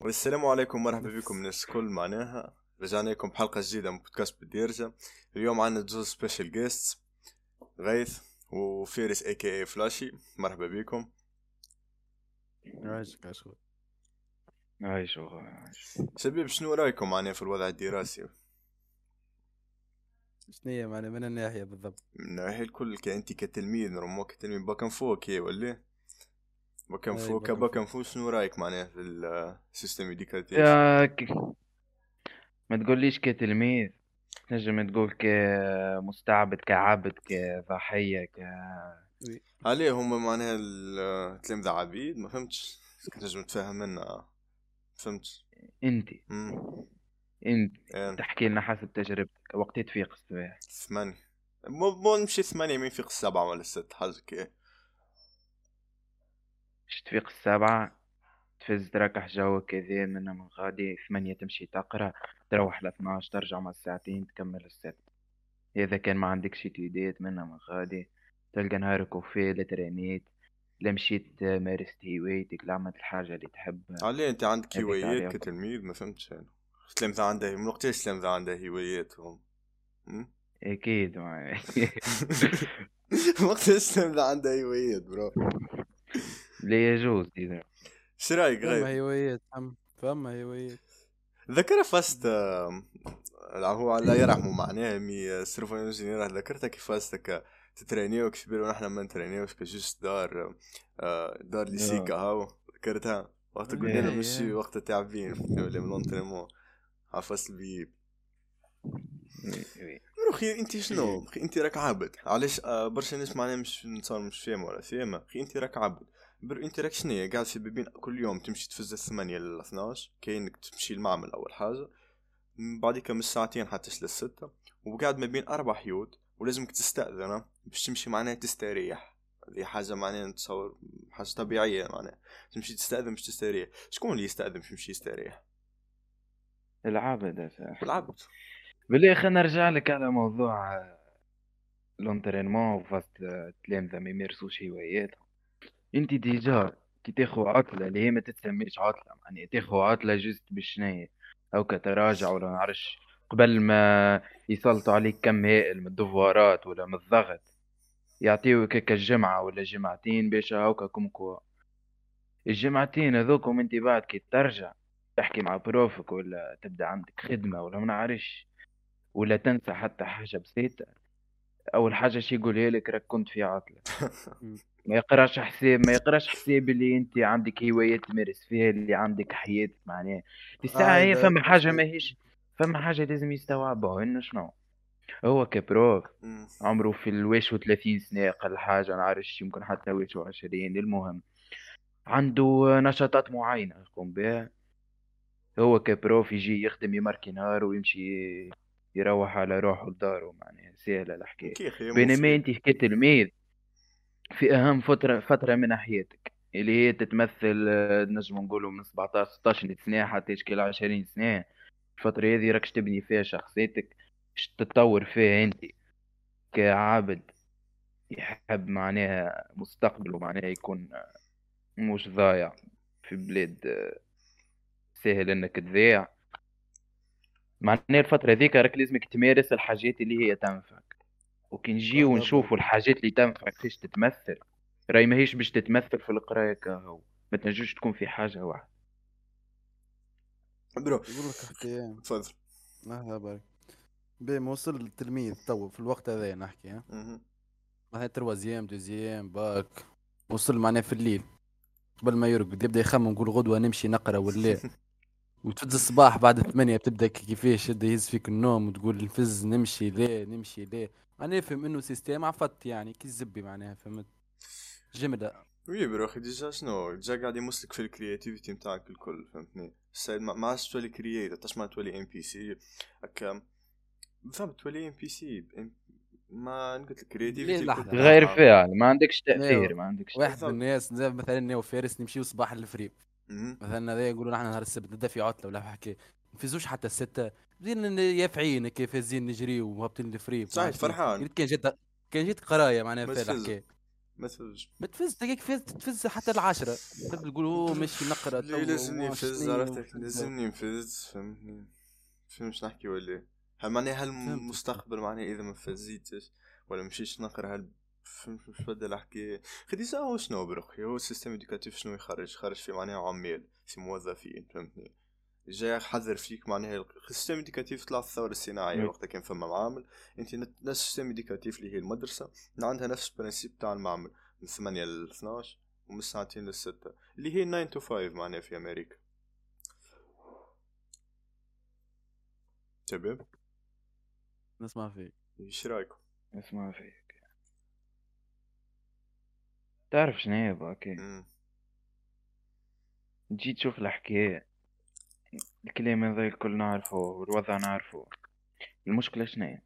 والسلام عليكم مرحبا بكم الناس الكل معناها رجعنا لكم بحلقة جديدة من بودكاست بالديرجة اليوم عندنا جوز special guest غيث وفارس AKA Flashy. مرحبا بكم. عايشك عايش خويا. عايش شباب شنو رأيكم معناها في الوضع الدراسي؟ شنو هي معناها؟ من الناحية بالضبط؟ من الناحية الكل كي انت كتلميذ normal كتلميذ bac info هي ولا؟ باكن أي info bac bac info شنو رأيك معناها في ال système éducatif يا ك... ما تقوليش كتلميذ تنجم تقول كمستعبد كعبد كضحية ك عليه هما معناها التلامذة عبيد؟ ما فهمتش. كنت نجم نتفاهم منها. فهمت انت مم. انت يعني تحكي لنا حسب تجربتك. وقت تفيق الصباح. ثمانية. مو مو نمشي ثمانية مين فيق السبعة ولا الست حاجة كي. باش تفيق السبعة تفز تركح جو كذا من من غادي ثمانية تمشي تقرأ تروح ل 12 ترجع مع الساعتين تكمل الست إذا كان ما عندك شي études منها من غادي تلقى نهارك وفيه لا ترينيت لا مشيت مارست هوايتك لا عملت الحاجة اللي تحبها عليه أنت عندك هوايات. كتلميذ؟ ما فهمتش أنا. تلامذة عندها من وقتاش تلامذة عندها هوايات هم؟ أكيد وقتاش تلامذة عندها هوايات برو. لا يجوز إذا شو رأيك فما غير؟ هوايات فما فما هوايات ذكر فاست آه، هو الله يرحمه معناها مي سيرفو انجينير ذكرتها كيفاش هكا تترينيو كبير ونحن ما نترينيوش كجوست دار آه، دار لي سيكا هاو ذكرتها؟ وقت قلنا له إيه، مشي إيه. وقت تعبين ولا من لونترينمون على فصل بيب oui- oui. أخي أنت شنو؟ أخي أنت راك عبد. علاش آه، برشا ناس معناها مش نصار مش فاهم ولا فاهمة. أخي أنت راك عبد. بر انت راك شنيا قاعد في بيبين كل يوم تمشي تفز الثمانية لل 12 كاينك تمشي المعمل أول حاجة من بعديك من الساعتين حتى للستة وقاعد ما بين أربع حيوت ولازمك تستأذن باش تمشي معناها تستريح هذه حاجة معناها نتصور حاجة طبيعية معناها تمشي تستأذن باش تستريح شكون اللي يستأذن باش يمشي يستريح؟ العبد العبد. بالله خلينا نرجع لك على موضوع آه، l'entraînement وفاست آه، التلامذة ما يمارسوش هواياتهم. انت déjà كي تاخو عطلة اللي هي ما تتسميش عطلة يعني تاخو عطلة juste بشنية أو كتراجع ولا نعرفش. قبل ما يسلطوا عليك كم هائل من ال devoir ات ولا من الضغط. يعطيوك هكا جمعة ولا جمعتين باش هاكا comme quoi. الجمعتين هذوكم انت بعد كي ترجع تحكي مع بروفك ولا تبدأ عندك خدمة ولا ما نعرفش. ولا تنسى حتى حاجة بسيطة. أول حاجة شي يقولها لك راك كنت في عطلة. ما يقراش حساب ما يقراش حساب اللي أنت عندك هوايات تمارس فيها اللي عندك حياتك معناها. الساعة آه، هي فما حاجة تفسير. ماهيش فما حاجة لازم يستوعبها إنه شنو؟ هو كبروف. عمره في الواش وثلاثين سنة أقل حاجة نعرفش يمكن حتى واش وعشرين. المهم عنده نشاطات معينة يقوم بها. هو كبروف يجي يخدم يماركي نهار ويمشي يروح على روحه لداره معناها. كي أخي بينما. أنت كتلميذ في أهم فترة فترة من حياتك اللي هي تتمثل آه، نجم نقولوا من 17 16 سنة حتى يشكل 20 سنة. الفترة هذه راكش تبني فيها شخصيتك تتطور فيها أنت كعبد يحب معناها مستقبله معناها يكون آه، مش ضايع في بلاد آه، سهل إنك تضيع. معناها الفترة ذيك راك لازمك تمارس الحاجات اللي هي تنفعك وكي نجيو بالضبط. نشوفوا الحاجات اللي تنفعك كيفاش تتمثل. راهي ماهيش باش تتمثل في القراية كهو ما تنجمش تكون في حاجة واحدة. برو. يقول لك حكاية تفضل. الله بارك. بي ما وصل التلميذ تو في الوقت هذا نحكي ها؟ مهم. معناها troisième deuxième bac. وصل معناها في الليل. قبل ما يرقد يبدأ يخمم يقول غدوة نمشي نقرأ ولا وتفز الصباح بعد الثمانية بتبدا كيفاش يبدأ يهز فيك النوم وتقول نفز نمشي ليه نمشي ليه. أنا نفهم إنه système عفت يعني كي الزبي معناها فهمت؟ جملة oui bro أخي déjà شنو؟ déjà قاعد يمسك في ال créativité نتاعك الكل فهمتني؟ السيد ما ما عادش تولي creator تاش ما تولي NPC هكا فهمت تولي ام بي سي ما قلت لك كرياتيفيتي؟ غير فعل ما عندكش تأثير ما عندكش واحد. من الناس زي مثلا أنا وفارس نمشيو صباح الفريق مهم. مثلا هذا يقولوا نحن نهار السبت نبدأ في عطلة ولا حكي. نفزوش حتى الستة. بدين يافعين كيف فازين نجري وهابطين الفريق. صحيح، فرحان. كان جد كان جد قراية معناها في. الحكاية ما تفوز بتفز دقيق فز تفز حتى العشرة تبدا تقول أوه ماشي نقرأ لازمني نفز عرفتك لازمني نفز فهمتني. فهمت نحكي ولا هل معناها هالمستقبل معناها إذا ما فزيتش؟ ولا مشيتش نقرأ هل فهمت مش بدل احكي خدي هو شنو برخي هو ال système éducatif شنو يخرج؟ خرج في معناها عمال في موظفين فهمتني؟ جاي حذر فيك معناها ال système éducatif طلع الثورة الصناعية وقتها كان فما معامل. أنت نفس ال système éducatif اللي هي المدرسة عندها نفس ال principe تاع المعمل من 8 ل 12 ومن ساعتين ل 6 اللي هي 9 تو 5 معناها في أمريكا. شباب نسمع فيك. إيش رأيكم؟ نسمع فيك. تعرف شنو هي باكي تجي تشوف الحكاية الكلام هذا الكل نعرفه والوضع نعرفه. المشكلة شنو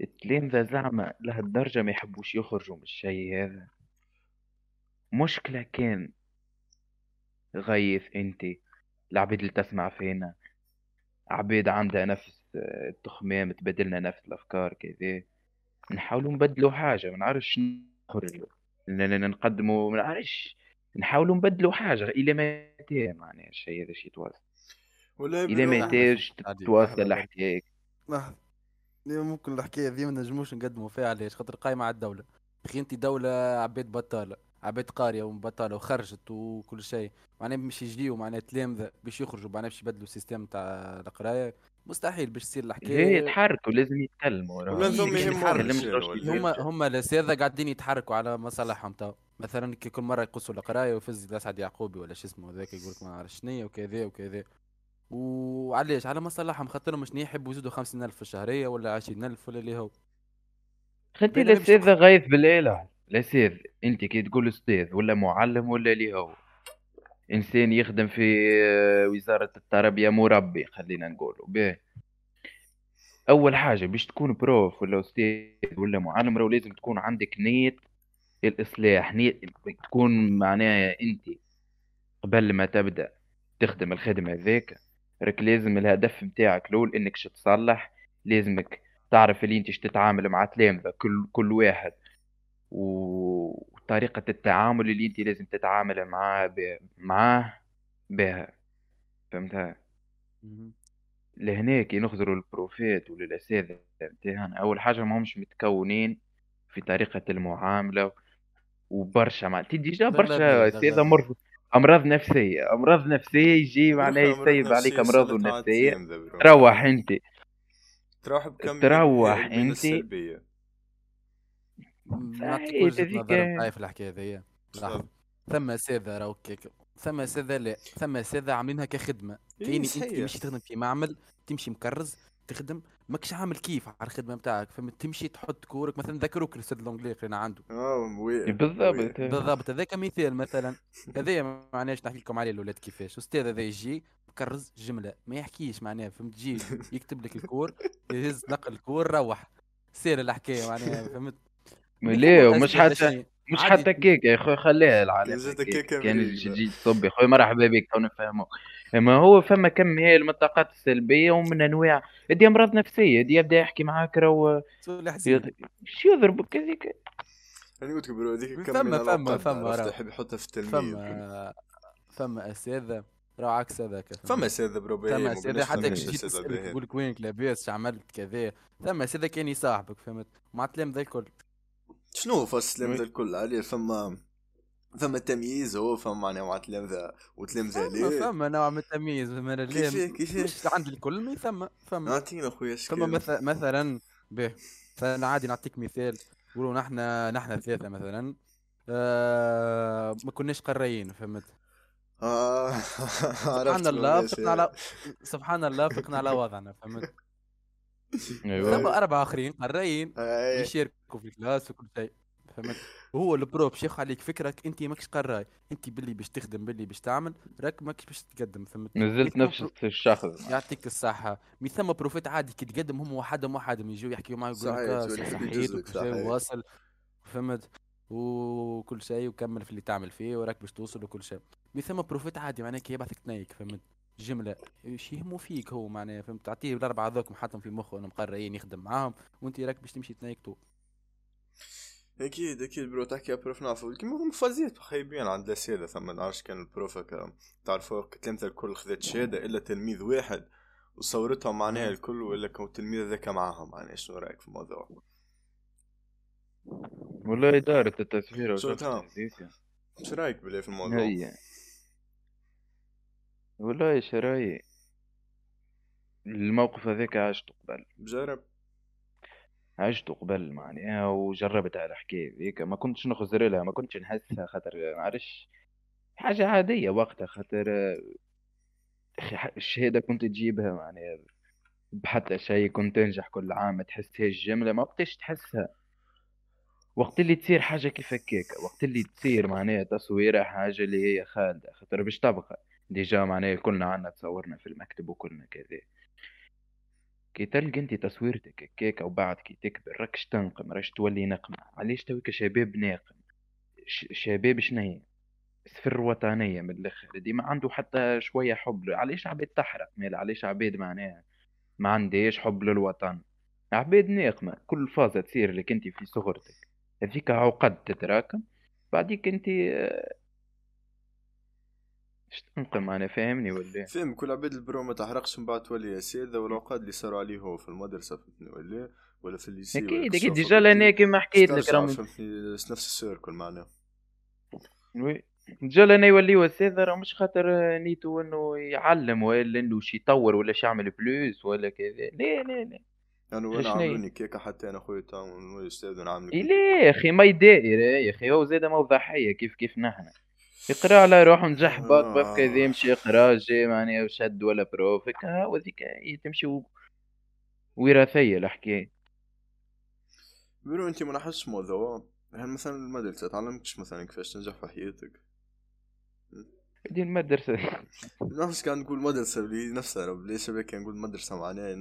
التلامذة زعما لهالدرجة ما يحبوش يخرجوا من الشي هذا. مشكلة كان غيث أنت العبيد اللي تسمع فينا. عبيد عندها نفس التخمام تبادلنا نفس الأفكار كذا. نحاولوا نبدلوا حاجة ما نعرفش نخرجوا نقدموا ما نعرفش نحاولوا نبدلوا حاجة إلى ما الشيء هذا شيء يتواصل ولا إلى ما يحتاج تواصل الاحتياج ممكن الحكاية ذي ما نجموش نقدموا فيها علاش خاطر قايمة على الدولة. أخي انت دولة عباد بطالة. عباد قارية وبطاله وخرجت وكل شيء. معناها باش يجيو معناها تلامذه باش يخرجوا معناها باش يبدلوا ال système تاع القراية. مستحيل باش تصير الحكاية. هي يتحركوا؟ لازم يتكلموا. هما هما الاساتذه قاعدين يتحركوا على مصالحهم تو مثلا كي كل مرة يقصوا القراية ويفز الاسعد يعقوبي ولا شو اسمه ذاك يقول لك ما نعرف شنيا وكذا وكذا. وعلاش؟ على مصلحهم خاطرهم مش يحبوا يزيدوا خمسين ألف في الشهرية ولا عشرين ألف ولا اللي هو. خدي الأستاذ غايث بالإله. الأستاذ أنت كي تقول أستاذ ولا معلم ولا اللي هو؟ إنسان يخدم في وزارة التربية مربي خلينا نقولوا به. أول حاجة باش تكون بروف ولا أستاذ ولا معلم راه لازم تكون عندك نية الإصلاح نية تكون معناها أنت قبل ما تبدأ تخدم الخدمة ذاك راك لازم الهدف نتاعك الأول إنك تصلح لازمك تعرف اللي أنت تتعامل مع تلامذة كل كل واحد. وطريقة التعامل اللي انت لازم تتعامل معاه ب... معاه بها فهمتها لهنا كي نخزروا البروفيت وللاساتذه نتاعنا أول حاجة ما همش متكونين في طريقة المعاملة وبرشا مع déjà برشا اساتذه مرفض أمراض نفسية أمراض نفسية يجي معناه يسيب عليك أمراض نفسية. تروح أنت. تروح بكم تروح أنت نعطيك وجهه نظر في الحكاية هذيا ثم اساتذه راهو ثم اساتذه لا ثم اساتذه عاملينها كخدمة. كاين أنت تمشي تخدم في معمل تمشي مكرز تخدم ماكش عامل كيف على الخدمة نتاعك فهمت؟ تمشي تحط كورك مثلا ذكروك الأستاذ l'anglais اللي عنده. آه بالضبط. بالضبط. هذاك مثال مثلا هذايا معناش نحكي لكم عليه الاولاد كيفاش. أستاذ هذا يجي مكرز جملة ما يحكيش معناها فهمت؟ تجي يكتب لك ال cours يهز نقل الكور روح. سير الحكاية معناها فهمت؟ ليه؟ ومش حتى مش حتى كيكة يا أخوي خليها العالم. كان يجي تصب يا أخوي مرحبا بك تو نفهموك أما هو فما كم هي المنطقات السلبية ومن أنواع. دي أمراض نفسية. دي يبدا يحكي معاك راهو شو يضربك هذيك أنا قلت prof هذيك فما فما فما يحب يحطها في التلميذ فما فما اساتذه راه عكس هذاك فما اساتذه pro فما اساتذه حتى كي تجي تقول لك وينك لاباس عملت كذا فما اساتذه كان يصاحبك فهمت؟ مع التلامذه الكل. شنو فصل التلامذه الكل؟ عليه فما فما تمييز هو فما مع تلامذه وتلامذه ليه؟ فما نوع من التمييز فما كيفاه كيفاش عند الكل ما ثم فما. اعطينا خويا فما مثلا مثلا به فأنا عادي نعطيك مثال. نقولوا نحن نحن ثلاثة مثلا. آه ما كناش قرايين فهمت؟ آه سبحان الله فقنا على سبحان الله فقنا على وضعنا فهمت؟ أيوه. اربعه آخرين قرايين يشاركوا في ال classe وكل شيء فهمت؟ وهو ال prof باش ياخذ عليك فكرك أنت ماكش قراي أنت باللي باش تخدم باللي باش تعمل راك ماكش باش تقدم فهمت؟ نزلت نفس الشخص يعطيك الصحة. mais ثم بروفيت عادي كي تقدم هم وحدهم وحدهم يجوا يحكيوا معك يقول لك صحيت وكل شيء واصل فهمت؟ وكل شيء وكمل في اللي تعمل فيه وراك باش توصل وكل شيء. مي ثم بروفيت عادي معناها كي يبعثك تنيك فهمت؟ جملة إيش يهموا فيك هو معناها فهمت؟ تعطيه الاربعه ذوك محطهم في مخه إنهم مقررين يخدم معاهم وأنت راك باش تمشي تنيك تو أكيد أكيد برو تحكي بروف نعرفو كيما مفازيت خايبين عند لاسيدا ثم نعرفش كان البروف هكا. تعرفوا تلامذة الكل خذت شهادة إلا تلميذ واحد وصورتهم معناها الكل ولا كان التلميذ ذاك معاهم. معناها شنو رأيك في الموضوع؟ والله دارت التصوير شو. شو رأيك بالله في الموضوع؟ هي والله شراي الموقف هذاك عشته قبل. بجرب عشته قبل معناها وجربت على الحكاية ذيك ما كنتش نخزر لها ما كنتش نحسها خاطر معرفش. حاجة عادية وقتها خاطر الشهادة كنت تجيبها معناها. بحتى شيء كنت تنجح كل عام ما تحسهاش جملة ما وقتاش تحسها. وقت اللي تصير حاجة كيف هكاك؟ وقت اللي تصير معناها تصويرة حاجة اللي هي خالدة خاطر باش تبقى. déjà معناها كلنا عنا تصورنا في المكتب وكلنا كذا. كي تلقى أنت تصويرتك هكاك وبعد كي تكبر راكش تنقم راكش تولي نقمة. علاش تويك شباب ناقم؟ شباب شنيا سفر وطنية من الأخر. ديما عنده حتى شوية حب. علاش عباد تحرق؟ مال علاش عباد معناها ما عندهاش حب للوطن؟ عباد ناقمة. كل فازة تصير لك أنت في صغرتك. هذيك عقد تتراكم. بعديك أنت اش تنقم أنا فاهمني ولا فهم كل عباد البرو ما تحرقش من بعد تولي سيدة والعقاد اللي صاروا عليه هو في المدرسة فهمتني ولا ولا في الليسي أكيد أكيد. ديجا فهمتني؟ كيما حكيت لك راهم فهمتني نفس السيركل معناها وي. رجال أنا يوليو أستاذ راه مش خاطر نيتو إنه يعلم ولا إنه شي يطور ولا شي يعمل بلوس ولا كذا. لا لا لا. أنا وأنا؟ عملوني كيكة حتى أنا خويا تاع أستاذ ونعمل إيه لا يا أخي ما يدائر يا أخي. هو زاد موضحيه كيف كيف نحن؟ يقرأ على روحه نجح باك باك كذا يمشي يقرأ جاي معناها شد ولا بروف هكا وذيك تمشي و- وراثيه الحكاية بيقولوا أنت ما موضوع هل مثلا المدرسة تعلمتش مثلا كيفاش تنجح في حياتك؟ دي المدرسة. نفس كان نقول مدرسة بلي نفسها راه ليش كان نقول مدرسة معناها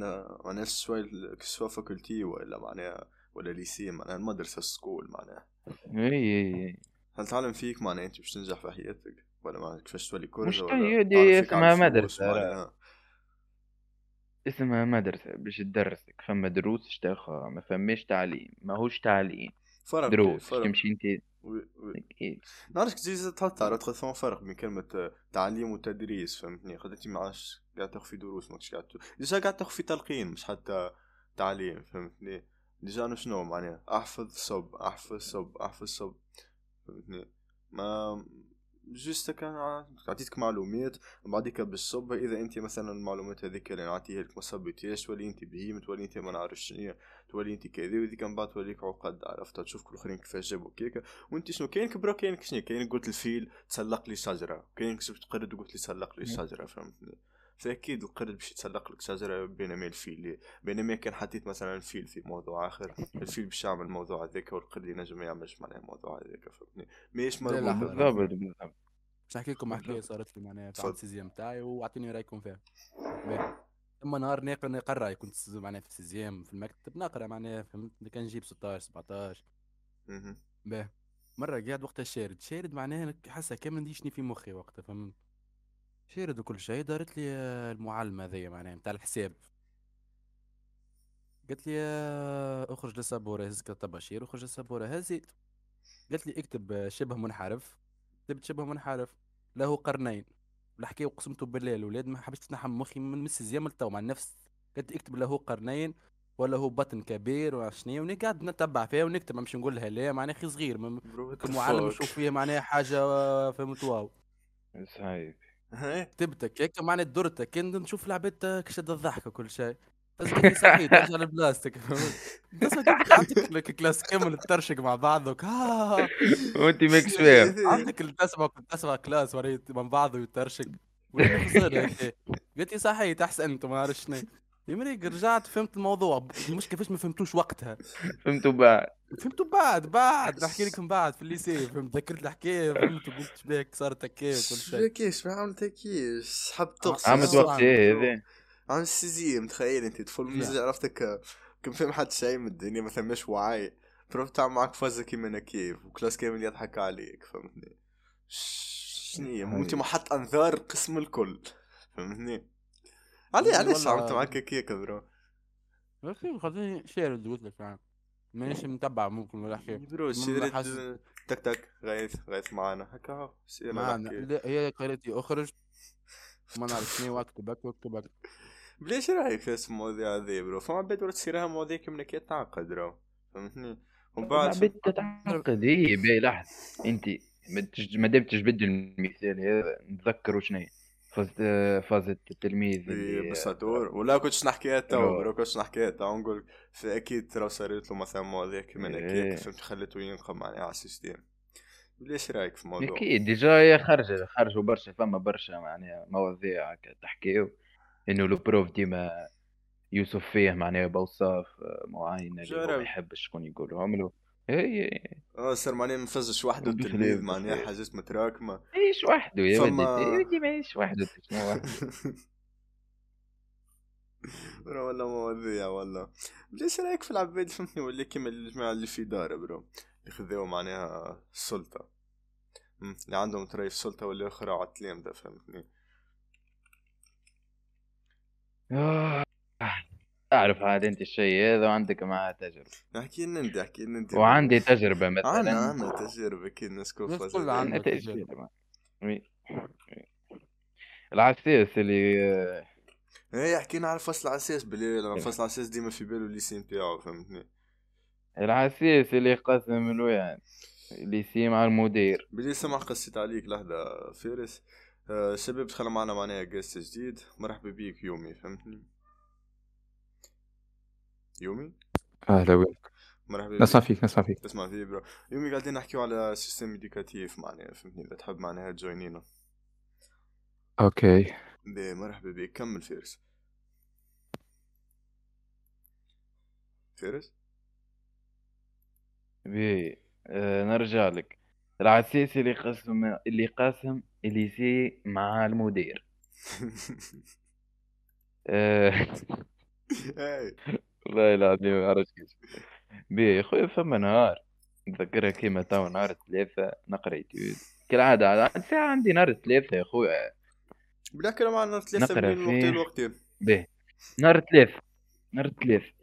معناها شوي soit faculté ولا معناها ولا lycée معناها المدرسة school معناها. إي إي. هل تعلم فيك معناها أنت باش تنجح في حياتك؟ ولا معناها كيفاش تولي مش كورجا هي اسمها على مدرسة، اسمها مدرسه باش تدرسك فما دروس اشتاخها ما فماش تعليم ماهوش تعليم. فرق دروس فرق. تمشي أنت. oui- oui. إيه. نعرفش كي تحط فما فرق بين كلمة تعليم وتدريس فهمتني؟ خاطر ما عادش قاعد تاخذ في دروس ما قاعد déjà قاعد تاخذ في تلقين مش حتى تعليم فهمتني؟ déjà أنا شنو معناها؟ أحفظ صب أحفظ صب أحفظ صب. فهمتني؟ ما juste كان عطيتك معلومات بعديك بالصب إذا أنت مثلا المعلومات هذيك اللي نعطيها لك ما صبيتيهاش تولي أنت بهيم تولي أنت ما نعرفش شنو تولي أنت كذا وذيك من بعد توليك عقد عرفت؟ تشوف كل الأخرين كيفاش جابوا كيكة. وأنت شنو؟ كاينك برا كاينك شنو كاينك قلت الفيل تسلق لي شجرة كاينك جبت قرد وقلت لي سلق لي شجرة فهمتني؟ فاكيد القرد باش يتسلق لك شجرة بينما الفيل بينما كان حطيت مثلا الفيل في موضوع آخر. الفيل باش يعمل الموضوع هذاك والقرد ينجم ما يعملش معناها الموضوع هذاك فهمتني؟ ماهيش مربوطه بالضبط بالضبط باش نحكي لكم حكاية صارت لي معناها في. ال sixième تاعي وأعطيني رأيكم فيها. أما نهار نقرا نقرا كنت معناها في ال sixième في المكتب نقرا معناها فهمت كان نجيب 16 17 مهم. باهي مرة قاعد وقتها شارد. شارد معناها حاسة كامل نديشني في مخي وقتها فهمت؟ شارد وكل شيء دارت لي المعلمة هذيا معناها نتاع الحساب. قالت لي آه، اخرج للسبورة هز طباشير اخرج للسبورة هزيت. قالت لي اكتب شبه منحرف. كتبت شبه منحرف. له قرنين. الحكاية وقسمته بالله الولاد ما حبيتش تنحم مخي من مس زيام لتو مع نفس قالت لي اكتب له قرنين ولا هو بطن كبير وشنيا وني قاعد نتبع فيها ونكتب. مش نقول لها لا معناها أخي صغير. fuck. يشوف فيها معناها حاجة آه، فهمت واو. صحيح هاي كتبتك هيك معناها درتك كان نشوف العباد كشد الضحك وكل شيء. بس لي صحيح ترجع لبلاستيك فهمت بس عندك لك كلاس كامل ترشق مع بعضك. ها وأنت ماكش فاهم عندك تسمع تسمع كلاس وريت من بعضه يترشق. قلت لي صحيح احسنت ما عرفت شنو يمريك رجعت فهمت الموضوع. مش كيفاش ما فهمتوش وقتها. فهمتوا بعد. فهمتوا بعد بعد. نحكي لكم بعد في الليسي فهمت ذكرت الحكاية فهمت قلت شبيك صارت هكايا وكل شيء. كيش ما عملت كيش حب تقص عملت وقت إيه هذا عن السيزيم تخيل أنت؟ طفل مزج عرفتك كم فهم حد شيء من الدنيا مثلا مش وعي بروف تعمل معك فازة كيما كيف وكلاس كامل يضحك عليك؟ فهمتني؟ شنية انت محط أنذار قسم الكل. فهمتني؟ علي والله- علاش عملت معك كيك برو أخي خليني شارد قلت لك يعني مانيش متبع ممكن ولا حكايه برو سيرت حاسس- تك تك غيث غيث معانا. هكا نحكي. لا هي قالت لي أخرج. ما نعرف شنو واكتب هكا واكتب هكا بليش رأيك في المواضيع هذي برو فما ورا تصيرها مواضيع كيما كي تعقد رو فهمتني؟ ومن بعد بعد تتعقد هي باهي لحظة. انت ما دام تجبد المثال هذا. نتذكر وشنو هي فاز فاز التلميذ اللي بساتور ولا كنتش نحكيها تو رو. برو كنتش نحكيها تو نقول في أكيد ترى صارت له مثلا مواضيع كيما إيه. هكاك فهمت خليته ينقم معناها على السيستم بليش رأيك في الموضوع؟ أكيد ديجا هي خرجت خرجوا برشا فما برشا معناها مواضيع هكا تحكيو إنه لو بروف ديما يوسف فيه معناها بوصاف معينة اللي. ما يحبش شكون يقولهم له هي آه صار معناها مفزش وحده التلميذ معناها بخلاف. حاجات متراكمة. إيش وحده يا فما- ودي يا ودي ما يعيش وحده شنو وحده برو والله مواضيع والله. ليش رأيك في العباد فهمتني ولا كيما الجماعة اللي في دار برو اللي خذاو معناها السلطه اللي عندهم ترى في السلطه واللي أخرى على التلامذه فهمتني؟ آه، تعرف عاد أنت الشيء هذا وعندك معاه تجربة. أحكي لنا أنت أحكي لنا أنت. وعندي تجربة مثلا. كل الناس فازت كلها عندها. عندنا تجربة. تجربه. العساس اللي آه، إيه حكينا على فصل عساس بلي لما فصل عساس ديما في باله ال lycée نتاعو فهمتني؟ العساس اللي قسم الوين ال lycée مع المدير. بلي سمع قصيت عليك لحظة فارس. آه شباب دخل معنا معناها قصة جديد مرحبا بيك يومي فهمتني؟ يومي؟ أهلا ويك مرحبا نسمع فيك نسمع فيك. تسمع فيه bro يومي قاعدين نحكيو على système éducatif معناها فهمتني؟ إذا تحب معناها تجوينينا OK. بيه مرحبا بيك كمل فارس. فارس؟ بي آه نرجع لك. العساس اللي قسم اللي قاسم ال lycée مع المدير. آه. والله العظيم ما عرفتش كيف. بي يا خويا فما نهار. نتذكرها كيما تو نهار ثلاثة نقرأ étude كالعادة عاد ساعة عندي نهار ثلاثة يا خويا بلا كلام عن ثلاثة نقرأ بين الوقتين. الوقتين به نهار ثلاثة نهار ثلاثة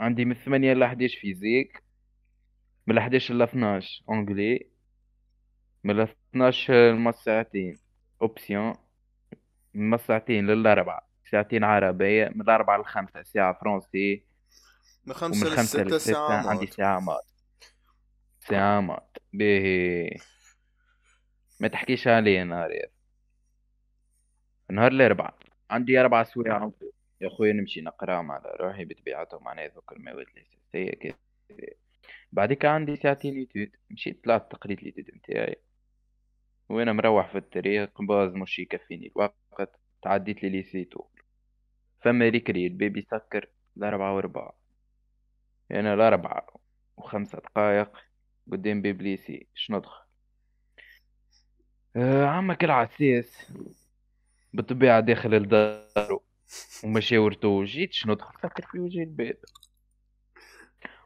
عندي من ثمانية ل 11 physique من 11 ل 12 anglais من 12 لما ساعتين. option من ساعتين للأربعة. ساعتين عربية من الأربعة للخمسة ساعة فرنسي من ومن خمسة خمسة لستة ساعة عندي ساعة maths ساعة maths باهي. ما تحكيش عليه نهار نهار الأربعاء. عندي أربع سوايع يا خويا نمشي نقراهم على روحي بطبيعتهم معناها ذوك المواد الأساسية كذا بعديك عندي ساعتين étude مشيت طلعت تقريت ال étude نتاعي. وأنا مروح في الطريق باز مش يكفيني الوقت. تعديت لي lycée تو. فما récré الباب يسكر الأربعة وربع أنا الأربعة وخمسة دقايق قدام باب lycée شنو دخل آه عمك العساس بالطبيعة داخل لدارو وما شاورتوش. جيت شنو دخل سكر في وجه الباب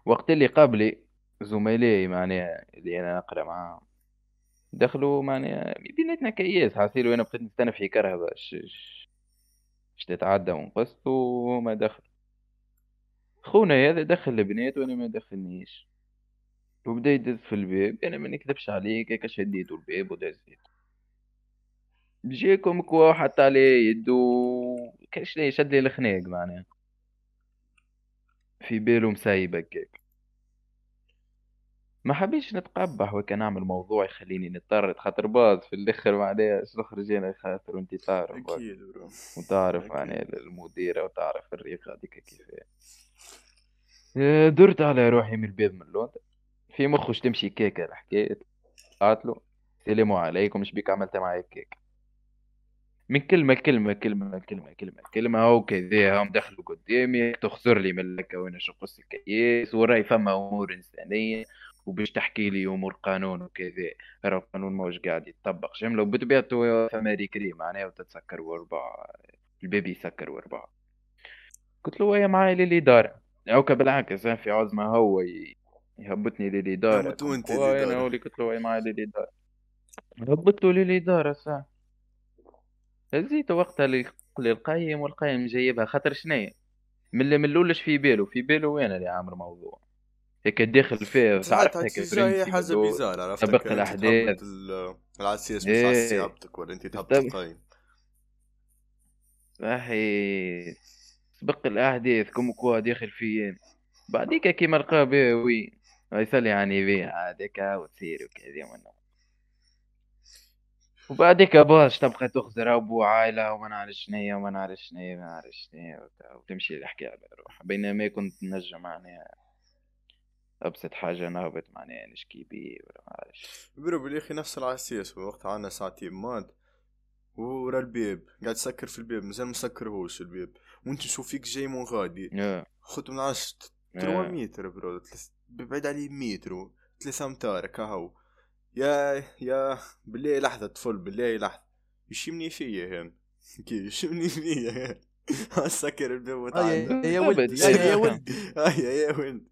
وقت اللي قبلي زملائي معناها اللي أنا نقرأ معاهم. دخلوا معناها بيناتنا كياس. حاسيلو أنا بقيت نستنى في كرهبة. ش ش- ش تتعدى ونقصت وما دخل. خونا هذا دخل البنات وأنا ما دخلنيش. وبدا يدز في الباب أنا ما نكذبش عليك هكا شديت الباب ودزيت جيكم كوا حتى عليه يدو كاش شد لي الخناق معناها. في باله مسايب هكاك ما حبيتش نتقبح وكان نعمل موضوع يخليني نضطر خاطر باز في الآخر معناها شنو خرجنا خاطر وأنت تعرف. أكيد برو. وتعرف. معناها المديرة وتعرف الريقة هذيك كيفاه آه، درت على روحي من الباب من لندن في مخش تمشي كيكة الحكاية طلعت له السلام عليكم إيش بيك؟ عملت معايا كيك. من كلمة كلمة كلمة كلمة كلمة كلمة هو كذا هم دخلوا قدامي تخسر لي من لك وأنا شو قص الكياس وراي فما أمور إنسانية وباش تحكي لي أمور قانون وكذا راه القانون موش قاعد يتطبق. جملة وبطبيعته فما récré معناه وتتسكر وأربع. البيبي يسكر وأربع. قلت له ويا معاي للإدارة أو بالعكس في عزمة هو يهبطني أنت وأنا للإدارة. هو اللي قلت له ويا معاي للإدارة هبطته للإدارة صح هزيته وقتها لل- للقيم والقيم جايبها. خاطر شنيا؟ من اللي من الاولش في باله في باله وين اللي عامل موضوع؟ هيك داخل فيه ساعات تعرف هيك هي حاجة بيزار عرفت سبق هيك أنت الأحداث. تهبط ال- العسيس مش إيه. على سيابتك ولا أنت بالضبط. القايم صحي سبق الأحداث كم كوا داخل فيه بعديك كيما لقى بيه وين يصلي يعني بيه عادك وتصير وكذا ومنا وبعديك باش تبقى تخزر أبو عائلة وما نعرف شنيا وما نعرف شنيا ما نعرف شنيا وتمشي الحكاية على روحها بينما كنت نجم معناها أبسط حاجة نهبط معناها نشكي بيه ولا ما نعرفش برو بالاخي نفس العسيس وقت عنا ساعتين ماد ورا البيب قاعد تسكر في البيب مازال مسكر هوش البيب. وأنت تشوف فيك جاي من غادي آه، خد من عش 3 متر برو بعيد عليه متر 3 أمتار كهو يا يا بالله لحظة طفل بالله لحظة. يشمني فيا هين. كي يشمني فيا سكر البيب آه، وتعدى يا- يا بالضبط. ولد يا يا ولد هيا يا ولد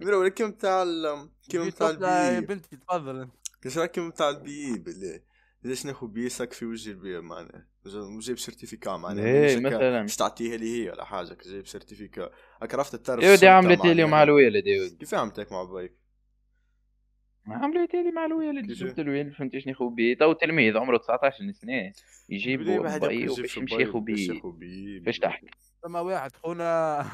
برو كم تاع كم تاع يا البيب بنتي تفضل كيش راكم بتاع البي بالله ليش ناخذ بيسك في وجه البي معناه وجايب سيرتيفيكا معناه مش هكا مثلاً. مش تعطيها لي هي ولا حاجة جايب سيرتيفيكا عرفت التعرف يا ودي عملت لي معناها. مع الوالد يا ودي. كيف عملتك مع بايك؟ عملت لي مع الوالد؟ جبت الوالد فهمت شنو يخو بيه تو تلميذ عمره 19 سنة. يجيب بي يجيب وباش يمشي بايك، ياخو باش تحكي فما واحد خونا.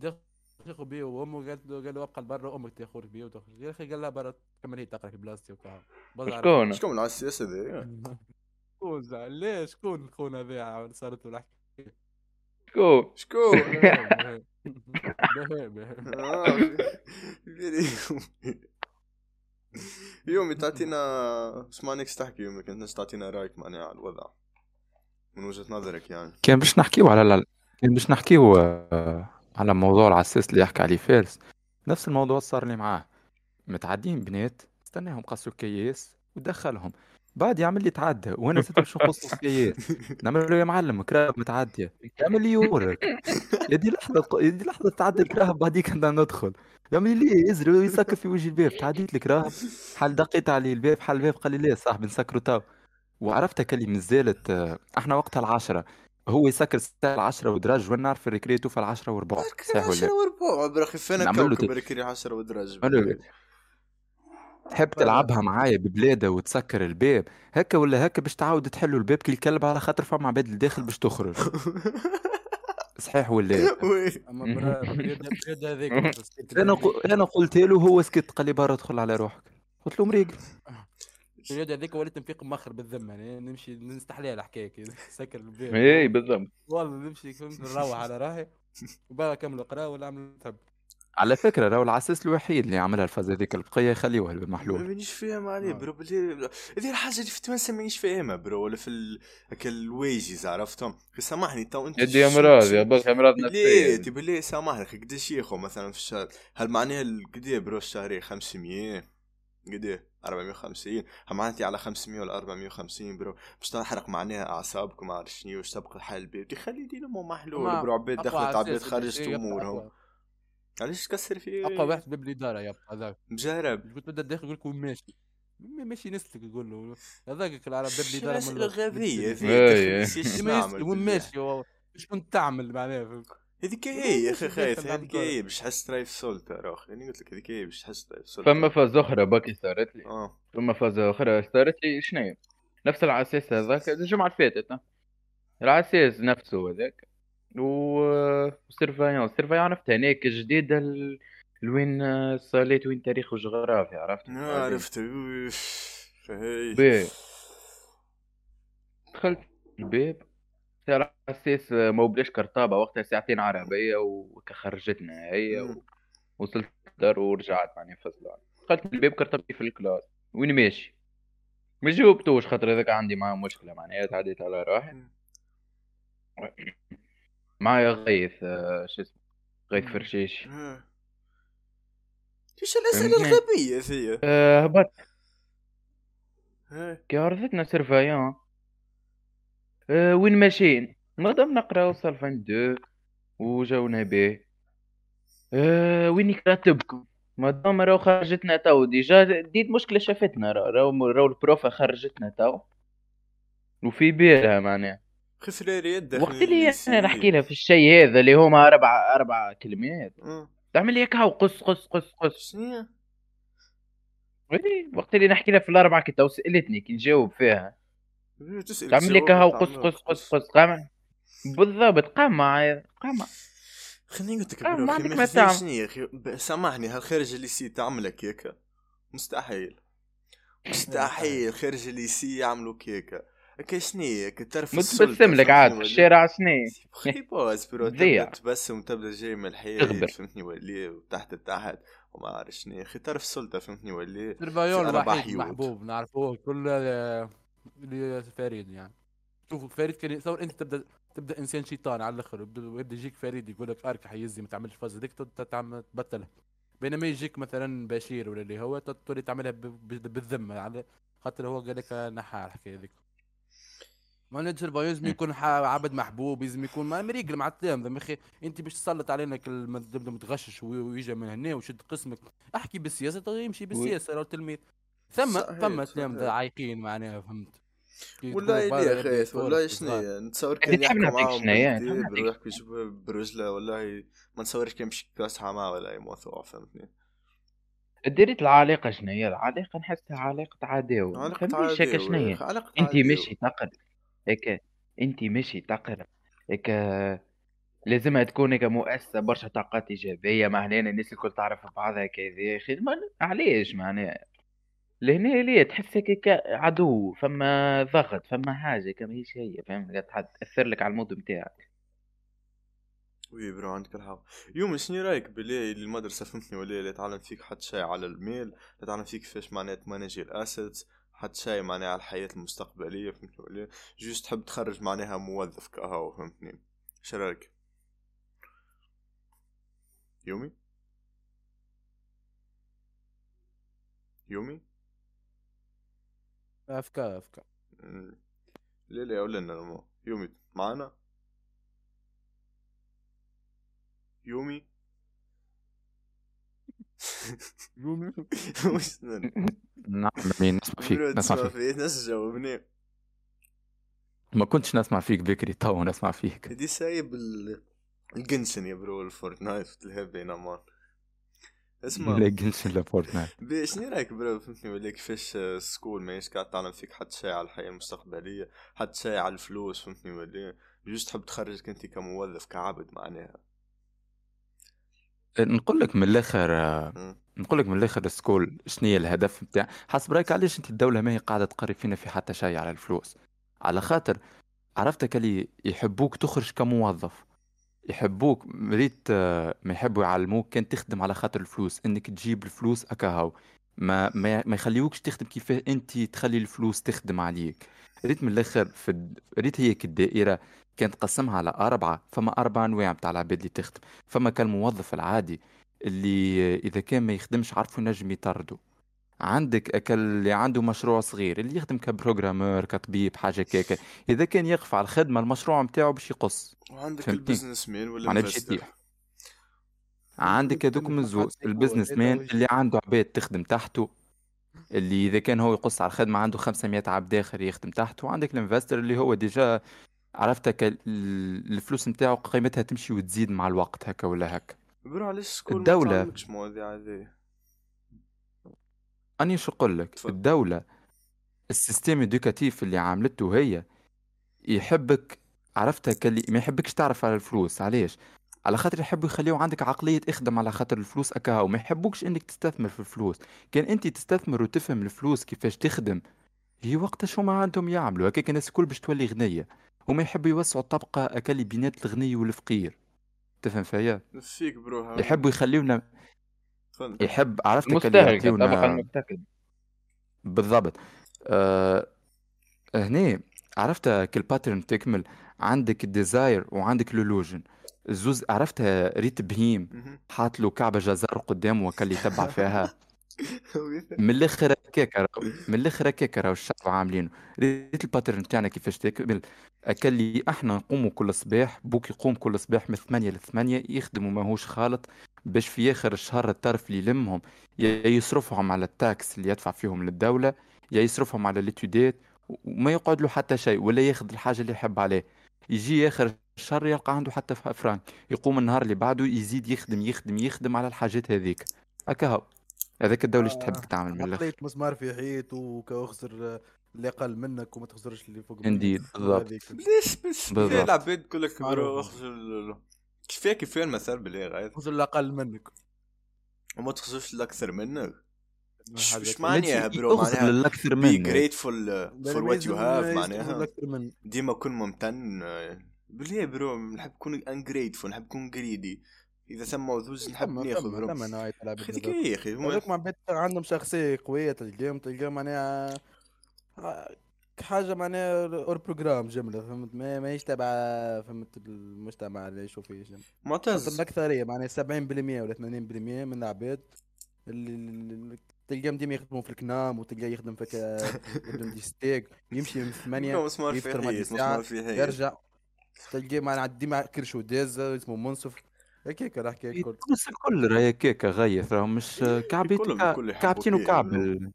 ياخذ بيه وأمه قالت له قال له أبقى برا أمك تاخذ بيه وتخرج يا أخي قال لها برا كمل هي تقرأ في بلاصتي وكا شكون؟ شكون على السياسة ذي؟ شكون زعل؟ ليش شكون خونا هذا صارت له شكون؟ شكون؟ آه، يومي تعطينا اسمع نكس تحكي يومي كنت تعطينا رأيك معناها على الوضع من وجهة نظرك يعني كان باش نحكيو على ال- كان باش نحكيو آه، على موضوع العساس اللي يحكي عليه فارس. نفس الموضوع صار لي معاه. متعدين بنات استناهم قصوا كياس ودخلهم. بعد يعمل لي تعدى وأنا زدت باش نقص كياس نعمل له يا معلم كراهب متعديه يعمل لي يورك. يا دي لحظة يا دي لحظة تعدي الكراهب بعديك أنا ندخل. يعمل لي يزري ويسكر في وجه الباب. تعديت الكراهب حل دقيت عليه الباب حل الباب قال لي ليه صاحبي نسكروا تو. وعرفتك اللي مازالت آه، إحنا وقتها العشرة. هو يسكر الساعة العشرة ودرج وأنا نعرف ال récré توفى العشرة وربع صحيح ولا 10 وربع برخي فين ت- récré 10 ودرج نعمل له- تحب تلعبها معايا ببلادة وتسكر الباب هكا ولا هكا باش تعاود تحلوا الباب كي الكلب على خاطر فما عباد الداخل باش تخرج. صحيح ولا oui. أما période هذيك أنا. أنا قلت له هو سكت قال لي برا ادخل على روحك. قلت له مريق. الرياض هذيك وليت نفيق مخر بالذمه يعني نمشي نستحليها الحكاية كي سكر البيت اي بالضبط والله نمشي فهمت نروح على راهي وبقى كملوا قراءة ولا عملوا تهب على فكرة راهو العساس الوحيد اللي عملها الفاز هذيك البقية يخليوها ما بالمحلول مانيش فاهم عليه. برو بلي هذه الحاجة اللي في تونس مانيش فاهمها برو ولا في ال... هكا الويجيز عرفتهم؟ سامحني تو أنت يدي أمراض يا بس أمراض ليه نفسية. تبي ليه سامحني أخي قديش ياخو مثلا في الشهر؟ هل معناها قد إيه bro الشهري 500 قد إيه؟ 450 هل معناتها على 500 ولا 450 bro. باش تحرق معناها أعصابكم ما عرفت شنو باش تبقى الحال البيب خلي يدير امه محلول bro عباد دخلت عباد خرجت امورهم علاش تكسر فيه؟ أقوى واحد باب الإدارة يا هذاك. مجرب. قلت بدأ داخل يقول لك وين ماشي ماشي نسلك يقول له. هذاك العرب باب الإدارة الاسئله من- الغبية من- ذيك. إيش ما نعمل يسأل وين؟ ماشي كنت تعمل معناها فهمت؟ هذيك هي يا أخي خايف هذيك هي باش تحس تراي في سلطه روح يعني قلت لك هذيك هي باش تحس تراي في سلطه فما فاز أخرى باقي صارت لي. آه. فما فاز أخرى صارت لي شنو نفس العساس هذاك الجمعة اللي فاتت. العساس نفسه هذاك. و surveillante surveillante عرفت هناك جديد ال... لوين صاليت وين تاريخ وجغرافيا عرفت؟ آه، عرفت. فهي دخلت الباب. ساعة العساس ما بلاش كرطابة وقتها ساعتين عربية وخرجتنا هي. وصلت الدار ورجعت معني فصلان دخلت الباب كرطبتي في الكلاس وين ماشي ما جاوبتوش خاطر هذاك عندي معاه مشكلة معناها تعديت على روحي. معايا غيث آه، شو اسمه غيث فرشيش آه. إيش الأسئلة فهمتني؟ الغبية ذي آه، هبط آه. كي عرفتنا surveillante أه وين ماشيين مادام نقراو salle vingt-deux وجاونا به. أه وين كاتبكم مادام راهو خرجتنا تو déjà ديت مشكلة شافتنا. راهو راهو ال prof خرجتنا تو وفي بالها معناها. خسر يد وقت اللي أنا نحكي لها في الشيء هذا اللي هما أربع أربع كلمات. آه. تعمل لي هكا وقص قص قص قص شنو وي وقت اللي نحكي لها في الأربعة كي تو سألتني كي نجاوب فيها. تعمل هكا تعمل وقص قص قص قص. قام بالضبط قام معايا قام. خليني قلت لك ما عندك ما تعمل. يا أخي؟ سامحني هالخارج اللي سي تعمل كيكه مستحيل. مستحيل خارج اللي سي يعملوا كيكه هكا شنو هي هكا تعرف متبسم لك عاد في الشارع شني خيبوز برو ضيع. تبدا تبسم تبدا جاي من الحياة. فهمتني ولي وتحت لتحت وما عارف شنو يا أخي تعرف السلطة فهمتني في أربع الوحيد. المحبوب نعرفوه كل آه، اللي فريد يعني. شوفوا فريد كان يتصور انت تبدأ تبدأ إنسان شيطان على الآخر يبدا يجيك فريد يقول لك أرك حيزي ما تعملش فاز هذيك تبطلها. بينما يجيك مثلا بشير ولا اللي هو تولي تعملها بالذمة على خاطر هو قال لك نحى الحكاية هذيك ما surveillant لازم يكون عبد محبوب لازم يكون ما مريقل مع التلامذة يا أخي أنت باش تسلط علينا كل ما تبدأ متغشش وي- ويجي من هنا وشد قسمك. أحكي بالسياسة يمشي بالسياسة لو تلميذ. ثم ثم صحيح. عايقين معناها فهمت؟ ولا يا أخي ولا. شنو نتصور كان يحكوا معاهم يجيبوها برجله والله ما نتصورش كان باش يكاسحها معاه ولا أي موضوع فهمتني؟ ديريت العلاقه شنو هي؟ العلاقه نحسها علاقه عداوه هكا عداوة شنو يا هي انت. ماشي تقرا هكا انت ماشي تقرا هكا لازمها تكون هكا مؤسسة برشا طاقات إيجابية مع هنا الناس الكل تعرف بعضها كذا يا أخي. علاش معناها. لهنا ليه تحس هيك عدو فما ضغط فما حاجة كما هيش هي فهمت؟ قاعد تأثر لك على ال mood نتاعك oui bro عندك الحق. يوم شنو رأيك بلي اللي المدرسة فهمتني؟ ولا اللي تعلم فيك حد شيء على المال؟ تعلم فيك كيفاش معناها تمانجي ال assets؟ حد شيء معناها على الحياة المستقبلية؟ فهمتني ولا جوست تحب تخرج معناها موظف كهو فهمتني؟ شو رأيك؟ يومي؟ يومي؟ افكار افكار مم. لا لا ولا لنا يومي معنا يومي؟ يومي؟ وش نعم مين نسمع فيك نسمع فيك. ناس جاوبني. ما كنتش نسمع فيك بكري تو نسمع فيك. دي سايب ال- الجنشن يا bro الفورتنايت الهبين أمان اسمع. لا جنشن لا فورتنايت بي شنو رايك bro فهمتني ولا كيفاش school ما قاعد تعلم فيك حد شيء على الحياة المستقبلية حد شيء على الفلوس فهمتني ولا just تحب تخرجك انت كموظف كعبد معناها. نقول لك من الآخر مم. نقول لك من الآخر ال school شنو هي الهدف نتاع؟ حسب رأيك علاش أنت الدولة ما هي قاعدة تقري فينا في حتى شيء على الفلوس؟ على خاطر عرفتك اللي يحبوك تخرج كموظف. يحبوك مريت آه، ما يحبوا يعلموك كان تخدم على خاطر الفلوس إنك تجيب الفلوس اكاهو ما ما, ما يخليوكش تخدم كيف أنت تخلي الفلوس تخدم عليك. ريت من الآخر في الد... ريت هيك الدائرة كانت تقسمها على أربعة فما أربع أنواع بتاع العباد اللي تخدم. فما كالموظف العادي اللي إذا كان ما يخدمش عارفه ينجم يطردوا. عندك أكل اللي عنده مشروع صغير اللي يخدم ك programmeur كطبيب حاجة كيكه إذا كان يقف على الخدمة المشروع نتاعو باش يقص. وعندك فهمتني؟ ال business man ولا باش. يطيح عندك هذوك من الزوز ال business man اللي عنده عباد تخدم تحته اللي إذا كان هو يقص على الخدمة عنده 500 عبد آخر يخدم تحته. وعندك ال investor اللي هو déjà عرفتك ال- الفلوس نتاعو قيمتها تمشي وتزيد مع الوقت هكا ولا هكا. bro علاش الدولة- تعلمكش مواضيع هذه؟ اني شو أقول لك تفضل. الدولة ال système éducatif اللي عاملته هي يحبك عرفتك اللي ما يحبكش تعرف على الفلوس علاش على خاطر يحبوا يخليو عندك عقلية إخدم على خاطر الفلوس أكاها وما يحبوكش إنك تستثمر في الفلوس كان أنت تستثمر وتفهم الفلوس كيفاش تخدم هي وقتاش هما عندهم يعملوا هكاك الناس الكل باش تولي غنية هما يحبوا يوسعوا الطبقة اكل بينات الغني والفقير تفهم فيا فيك برو. يحبوا يخليونا تفضل. يحب عرفتك اللي المستهلك الطبقه يعطيونا المبتكر بالضبط. آه هنا عرفت كل باترن تكمل عندك الديزاير وعندك اللوجن الزوز عرفتها ريت بهيم. حاط له كعبة جزار قدامه وكل يتبع فيها. من الآخر هكاك من الآخر هكاك راهو الشعب عاملينه. ريت ال pattern تاعنا كيفاش تكمل اكلي أحنا نقوموا كل صباح بوك يقوم كل صباح من 8 ل 8 يخدموا ماهوش خالط باش في آخر الشهر الطرف اللي يلمهم يا يصرفهم على ال taxes اللي يدفع فيهم للدولة يا يصرفهم على الإتيودات وما يقعد له حتى شيء ولا ياخذ الحاجة اللي يحب عليه. يجي آخر الشهر يلقى عنده حتى فرانك. يقوم النهار اللي بعده يزيد يخدم يخدم يخدم على الحاجات هذيك. هكا هو. هذاك الدولة إيش تحب آه، تعمل من الآخر حطيت مسمار في حيط وكأخسر اللي أقل منك وما تخسرش اللي فوق منك بالضبط. ليش بس بالضبط. بالله العباد تقول لك. برو ال- كيفاه كيفاه المثل بالله غاير تخسر اللي أقل منك وما تخرجش الاكثر منك مش كده. معناها برو معناها الاكثر بي منك جريتفول بل فور وات يو هاف معناها ديما كن ممتن بالله برو نحب نكون انجريتفول نحب نكون جريدي إذا ثم وذوز نحب ناخذ ثم. ذكي يا أخي هذوك مع بيت عندهم شخصية قوية تلقاهم تلقاهم معناها ح- حاجة معناها اور بروجرام جملة فهمت؟ ما ماهيش تبع فهمت؟ المجتمع اللي يعيشوا فيه معتز. الأكثرية معناها 70% ولا 80% من العباد اللي تلقاهم ديما يخدموا في الكنام وتلقاه يخدم في يخدم دي ستيك يمشي من ثمانية يفطر مع يرجع تلقاه معناها ديما كرش وداز اسمه منصف. هكاك راح إيه، الكل تونس الكل راهي هكاك غيث راهم مش كعبيت كعبتين كيف، وكعبل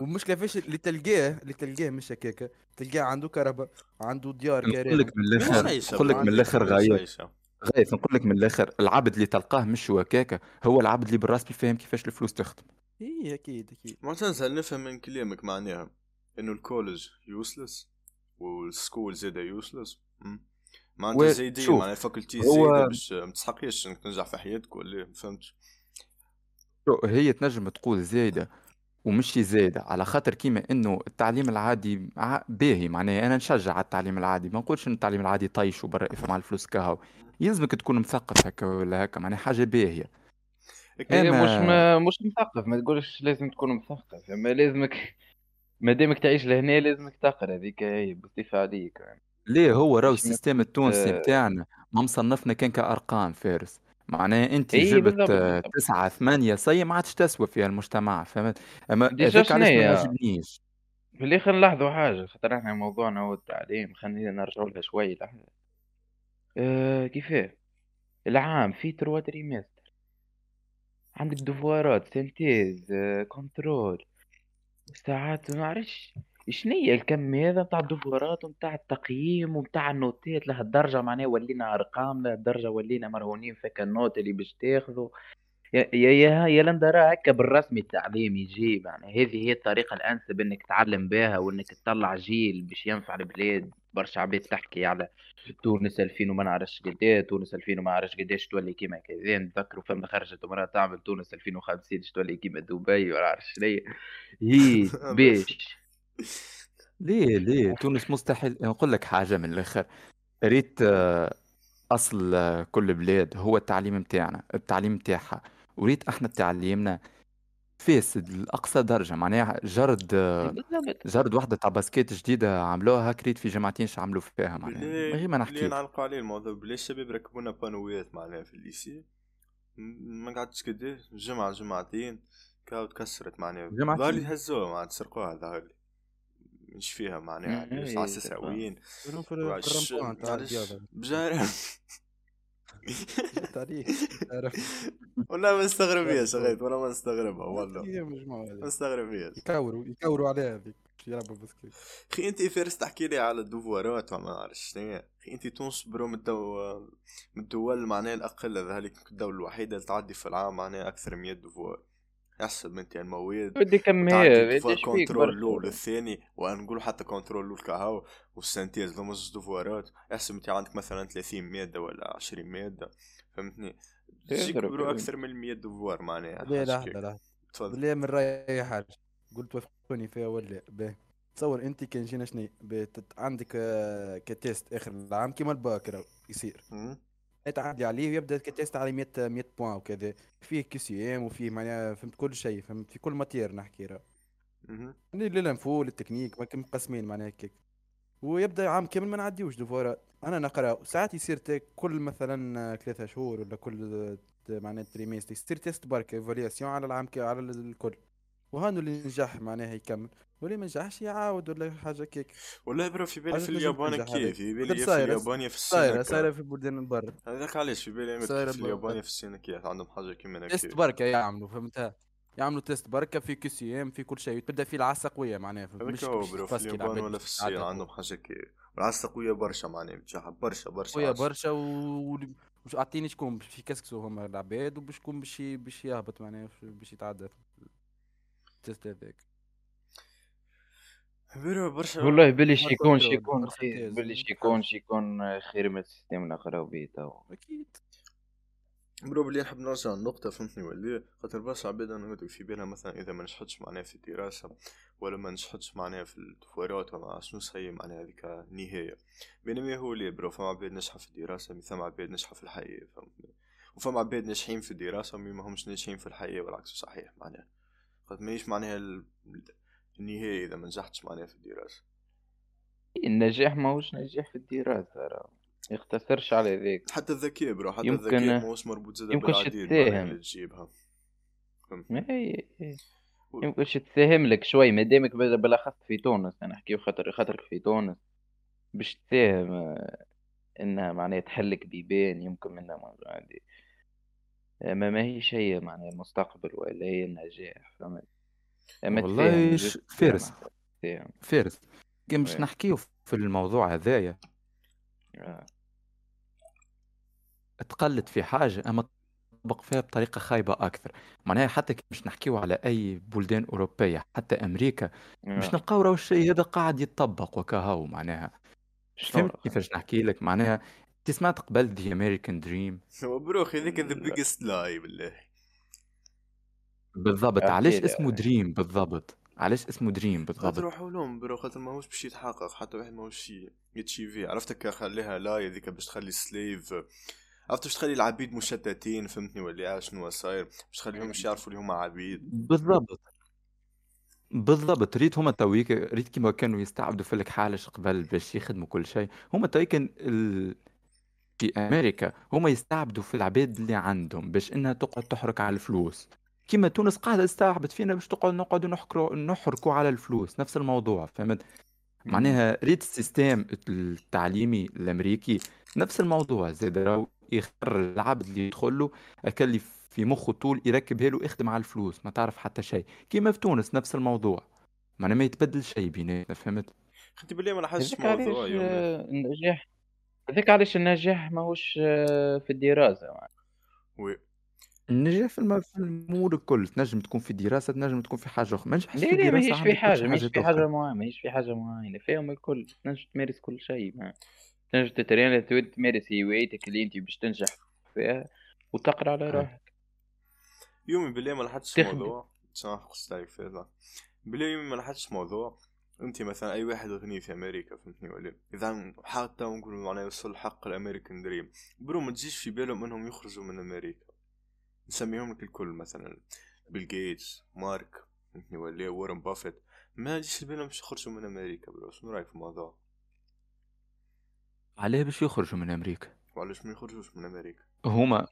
والمشكلة فيش اللي تلقاه اللي تلقاه مش هكاكا تلقاه عنده كهرباء عنده ديار نقول لك من الآخر نقول لك من الآخر عيشة. غايث نقول لك من الآخر العبد اللي تلقاه مش هكاكا هو العبد اللي بالراس فاهم كيفاش الفلوس تخدم. إي أكيد أكيد. معتز هل نفهم من كلامك معناها إنه ال college useless وال school زاده useless معناتها و- زايدين معناها ال faculty هو- زايده باش ما تستحقيش انك تنجح في حياتك ولا فهمت؟ شو هي تنجم تقول زايدة ومش زايدة على خاطر كيما إنه التعليم العادي باهي معناها أنا نشجع على التعليم العادي ما نقولش إن التعليم العادي طيش وبرا مع الفلوس كهو. يلزمك تكون مثقف هكا ولا هكا معناها حاجة باهية. هي أما- مش ما مش مثقف ما تقولش لازم تكون مثقف. أما لازمك ما دامك تعيش لهنا لازمك تقرأ هذيك هي بصفة عليك. يعني. ليه هو راهو السيستم التونسي آه. بتاعنا؟ ما مصنفنا كان كأرقام فارس. معناها انت إيه جبت. تسعة ثمانية صي ما عادش تسوى في المجتمع فهمت؟ أما هذاك علاش ما شنيا؟ يعجبنيش في الآخر نلاحظوا حاجة خاطر إحنا موضوعنا هو التعليم خلينا نرجعوا لها شوي لحظة. آه كيفاه العام فيه trois trimestres. عندك دوفوارات synthèse آه contrôle ساعات ما نعرفش شنيا الكم هذا نتاع الدوفوارات ونتاع التقييم ونتاع النوتات؟ لهالدرجة معناها ولينا أرقام لهالدرجة ولينا مرهونين فيك ال note اللي باش تاخذه يا يا يا راه هكا بالرسمي التعليم يجي يعني هذه هي الطريقة الأنسب إنك تعلم بها وإنك تطلع جيل باش ينفع البلاد. برشا عباد تحكي على تونس 2000 وما نعرفش قداه تونس 2000 وما نعرفش قداش تولي كيما كذا. نتذكروا فما خرجت امرأة تعمل تونس 2050 باش تولي كيما دبي ولا نعرفش شنيا هي. باش ليه ليه؟ تونس مستحيل. نقول لك حاجة من الآخر. ريت آه، أصل آه، كل بلاد هو التعليم متاعنا التعليم متاعها. وريت إحنا تعليمنا فاسد لأقصى درجة. معناها جرد آه، جرد واحدة تاع باسكيت جديدة عملوها كريت في جامعتين شو عملوا فيها معناها. من غير ما نحكي نعلقوا عليه الموضوع. بلي الشباب ركبونا بانويات معناها في الليسي. ما قعدتش كده جمعة جمعتين. كاو تكسرت معناها. جمعتين. ظهر لي هزوها معناها سرقوها ظهر لي مش فيها معناها إيه، جبت عليك تعرف. والله ما نستغربياش غيت والله ما نستغربها والله. ما هذه. نستغربيش يكوروا يكوروا عليها هذيك باش يلعبوا basket أخي أنت فارس تحكي لي على الدوفوارات وما نعرفش شنو أخي أنت تونس bro من الدول من الدول معناها الأقل ذلك الدولة الوحيدة اللي تعدي في العام معناها أكثر من 100 devoir احسب انت المواد بدي كم تعدي هي devoir إيش فيك contrôle الأول الثاني ونقول حتى contrôle الأول كهو وال synthèse لو مش دوفوارات احسب انت عندك مثلا 30 مادة ولا 20 مادة فهمتني؟ تجيك. أكثر من 100 devoir معناها لحظة هيك. لحظة. تفضل. بالله من رأيي حاجة قلت وافقوني فيها ولا باهي تصور أنت كان جينا شنو؟ بتت... عندك آه، ك test آخر العام كيما الباك راهو يصير. تعدي عليه ويبدأ ال ك test على 100 100 points وكذا. فيه QCM وفيه معناها فهمت كل شيء فهمت؟ في كل matière نحكي راه. لل info لل technique ما كان مقسمين معناها هيك. ويبدأ عام كامل ما نعديوش دوفورات أنا نقرأ ساعات يصير كل مثلا ثلاثة شهور ولا كل معناها trimestre يصير test برك évaluation على العام على الكل. وهانو اللي نجح معناها يكمل. واللي ما نجحش يعاود ولا حاجة كيك. والله bro في بالي في اليابان. كيف؟ في بالي قد في اليابان في صايرة الصين صايرة هكا. في بلدان البر هذاك علاش في بالي في اليابان في الصين كيف؟ عندهم حاجة كيما test هكا برك يعملوا فهمتها يعملوا test بركة في QCM في كل شيء. تبدأ في العسه قويه معناها هذاك هو bro في اليابان ولا في الصين عندهم حاجة كي العسه قويه برشا معناها برشا برشا قويه برشا و أعطيني شكون باش يكسكسوا هما العباد وبشكون باش باش يهبط معناها باش يتعدى. برشا والله بلي يكون يكون خير. بلي يكون يكون خير من ال système اللي نقراو به تو أكيد. bro بلي نحب نرجع النقطة فهمتني ولا خاطر برشا عباد أنا في بالها مثلا إذا ما نجحتش معناها في الدراسة ولا ما نجحتش معناها في الدفورات وما شنو هي معناها هذيك نهاية. بينما هو ليه برو فما عباد ناجحة في الدراسة فما عباد ناجحة في الحياة فهمتني. وفما عباد ناجحين في الدراسة وما همش ناجحين في الحياة والعكس صحيح معناها. خاطر ماهيش معناها النهاية إذا ما نجحتش معناها في الدراسة النجاح ماهوش نجاح في الدراسة راه يختصرش على ذاك. حتى الذكاء برو حتى يمكن الذكاء ماهوش مربوط زاد بالعديد اللي تجيبها يمكنش تساهم لك شوي ما دامك بالأخص في تونس. أنا نحكي خاطر خاطر في تونس. باش تساهم آه، إنها معناها تحلك بيبان يمكن منها موضوع هذه ما ما هي شيء معناها المستقبل ولا هي النجاح فهمت؟ والله فارس فارس. كي باش نحكيو في الموضوع هذايا. آه. تقلد في حاجة أما تطبق فيها بطريقة خايبة أكثر. معناها حتى كي باش نحكيو على أي بلدان أوروبية حتى أمريكا آه. نلقاو راهو الشيء هذا قاعد يتطبق وكهو معناها. فهمت كيفاش نحكي لك؟ معناها انت سمعت قبل ذا American dream bro هذيك the biggest lie بالله. بالضبط. علاش اسمه دريم بالضبط؟ علاش اسمه dream بالضبط؟ روحوا لهم bro خاطر ماهوش باش يتحقق حتى واحد ماهوش ي achieve ي عرفتك خليها لا هذيك باش تخلي slave عرفت باش تخلي العبيد مشتتين فهمتني ولا شنو صاير؟ باش تخليهم مش يعرفوا اللي هما عبيد. بالضبط. بالضبط. ريت هما تويك ريت كيما كانوا يستعبدوا في الكحالش قبل باش يخدموا كل شيء. هما تويك ال... في أمريكا هما يستعبدوا في العباد اللي عندهم باش إنها تقعد تحرك على الفلوس. كيما تونس قاعدة تستعبد فينا باش تقعد نقعدوا نحكروا نحركوا على الفلوس نفس الموضوع فهمت؟ معناها ريت ال système التعليمي الأمريكي نفس الموضوع زاد راهو يخر العبد اللي يدخل له اللي في مخه طول يركبها له يخدم على الفلوس ما تعرف حتى شيء. كيما في تونس نفس الموضوع معناها ما يتبدل شيء بيناتنا فهمت؟ خدي بالله ما لاحظتش موضوع النجاح. هذاك علاش النجاح ماهوش آه، في الدراسة وي. النجاح في الم في الأمور الكل، تنجم تكون في دراسة، تنجم تكون في حاجة أخرى، ما نجحش في لا، لا ماهيش في حاجة ماهيش في حاجة معينة ماهيش في حاجة معينة، فيهم الكل، تنجم تمارس كل شيء تنجم تترينا تمارس هوايتك اللي أنت باش تنجح فيها وتقرأ على روحك. يومي بالله ما لاحظتش موضوع سامحك قصت عليك فيها بالله يومي ما لاحظتش موضوع انت مثلا أي واحد غني في أمريكا فهمتني ولا؟ اذا حتى نقول معناها يوصل حق ال American dream. bro ما تجيش في بالهم إنهم يخرجوا من أمريكا. نسميهم لك الكل مثلا. بيل جيتس مارك ولا؟ وارن بافيت ما جيش بالهم باش يخرجوا من أمريكا bro. شنو رأيك في الموضوع؟ علاه باش يخرجوا من أمريكا. وعلاش ما يخرجوش من أمريكا؟ هما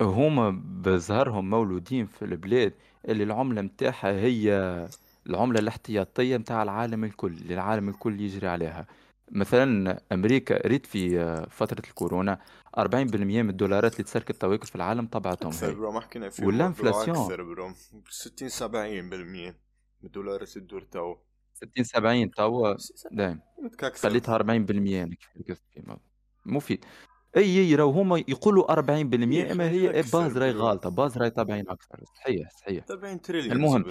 هما بظهرهم مولودين في البلاد اللي العملة متاعها هي العملة الاحتياطية متاع العالم الكل اللي العالم الكل يجري عليها. مثلا أمريكا ريت في آه، فترة الكورونا 40% من الدولارات اللي تسركت تواكل في العالم طبعتهم أكثر bro ما حكينا وال inflation أكثر bro 60 70% من الدولارات اللي تدور تو 60 70 توا؟ دايم. خليتها 40% مفيد. أي اي راهو هما يقولوا 40% أما هي باز راهي غالطة باز راهي تابعين أكثر. صحيح صحيح. 40 تريليون المهم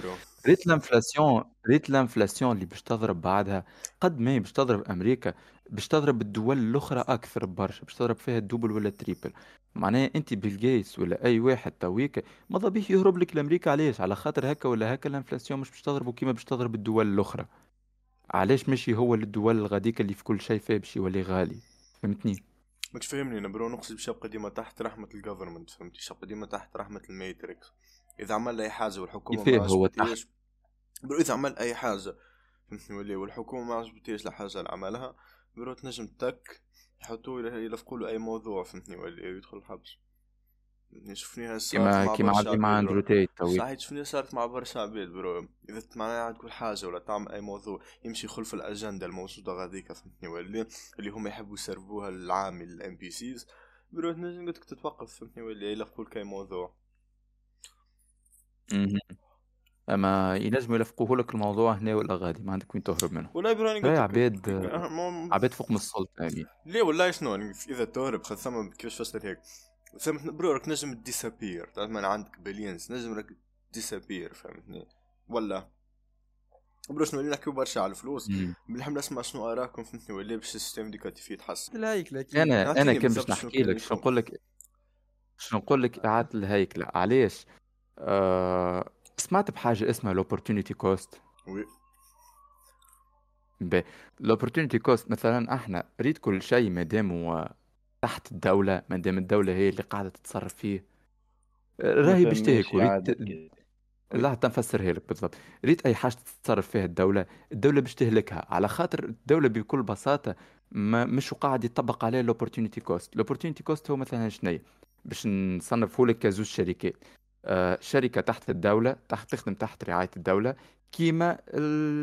ريت ال inflation ريت ال inflation اللي باش تضرب بعدها قد ما هي باش تضرب أمريكا باش تضرب الدول الأخرى أكثر برشا باش تضرب فيها ال double ولا ال triple. معناها أنت بيل جيتس ولا أي واحد تويك ماذا بيه يهرب لك لأمريكا علاش؟ على خاطر هكا ولا هكا ال inflation مش باش تضربه كيما باش تضرب الدول الأخرى. علاش ماشي هو للدول الغاديك اللي في كل شيء فيه باش يولي غالي؟ فهمتني؟ ما تفهمني أنا bro نقصد يبقى ديما تحت رحمة ال government فهمتي؟ يبقى ديما تحت رحمة ال matrix إذا عمل أي حاجة والحكومة ما هو تحت. bro إذا عمل أي حاجة فهمتني ولا؟ والحكومة ما عجبتيش الحاجة اللي عملها bro تنجم تك يحطوه يلفقوا له أي موضوع فهمتني ولا؟ يدخل الحبس. شفناها كيما كيما عادي مع أندرو تيت صحيح شفناها صارت مع برشا عباد bro. إذا معناها تقول حاجة ولا تعمل أي موضوع يمشي خلف الأجندة الموجودة غاديك فهمتني ولا اللي هم يحبوا يسربوها للعامة ال NPCs bro تنجم قلت تتوقف فهمتني ولا يلفقوا لك اي موضوع. أما ينجموا يلفقوه لك الموضوع هنا ولا غادي ما عندك وين تهرب منه. ولا براني لا قلت عباد عباد فوق من السلطة يعني. ليه والله شنو؟ يعني إذا تهرب ثم كيفاش فسر هيك؟ ثم bro راك نجم disappear تعرف ما عندك billions نجم راك disappear فهمتني؟ ولا؟ bro شنو نحكيو برشا على الفلوس. مم. بالحمل اسمع شنو اراكم فهمتني؟ ولا باش ال système éducatif يتحسن الهيكلة أكيد. أنا أنا كان باش نحكي لك؟ شنو. نقول لك؟ شنو نقول لك؟ اعاده الهيكله علاش؟ آه... سمعت بحاجة اسمها ال opportunity cost Oui. ال opportunity cost مثلا إحنا ريت كل شيء ما دام تحت الدولة ما دام الدولة هي اللي قاعدة تتصرف فيه. راهي باش تهلك وريت لا تنفسرها لك بالضبط. ريت أي حاجة تتصرف فيها الدولة الدولة باش تهلكها. على خاطر الدولة بكل بساطة ما مش قاعد يطبق عليها ال opportunity cost ال opportunity cost هو مثلا شنو باش نصنفه لك كزوج شركات آه شركة تحت الدولة تحت تخدم تحت رعاية الدولة كيما ال...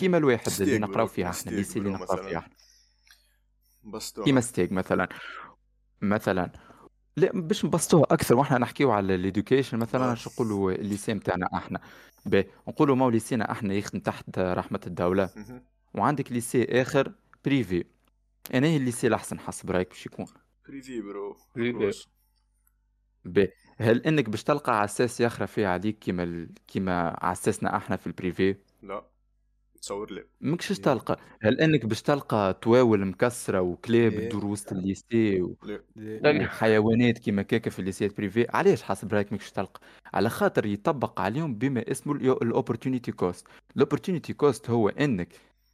كيما الواحد اللي نقراو فيها إحنا اللي نقراو. فيها إحنا. بس كيما STEG مثلا. مثلا. لا باش نبسطوها أكثر. وإحنا نحكيو على ال education مثلا. اش نقولوا ال lycée نتاعنا إحنا. باهي نقولوا مو lycée نا إحنا يخدم تحت رحمة الدولة. وعندك lycée آخر privé أنا هي ال lycée الأحسن حسب رأيك باش يكون. privé bro. باهي هل إنك باش تلقى عساس يخرى فيه عليك كيما ال... كيما عساسنا إحنا في ال privé لا. تصور لي. ماكش تلقى هل إنك باش تلقى طواول مكسرة وكلاب إيه. تدور وسط ال lycée و... وحيوانات كيما كيكا في ال lycée ات privé علاش حسب رأيك ماكش تلقى؟ على خاطر يطبق عليهم بما اسمه ال opportunity cost ال opportunity cost هو إنك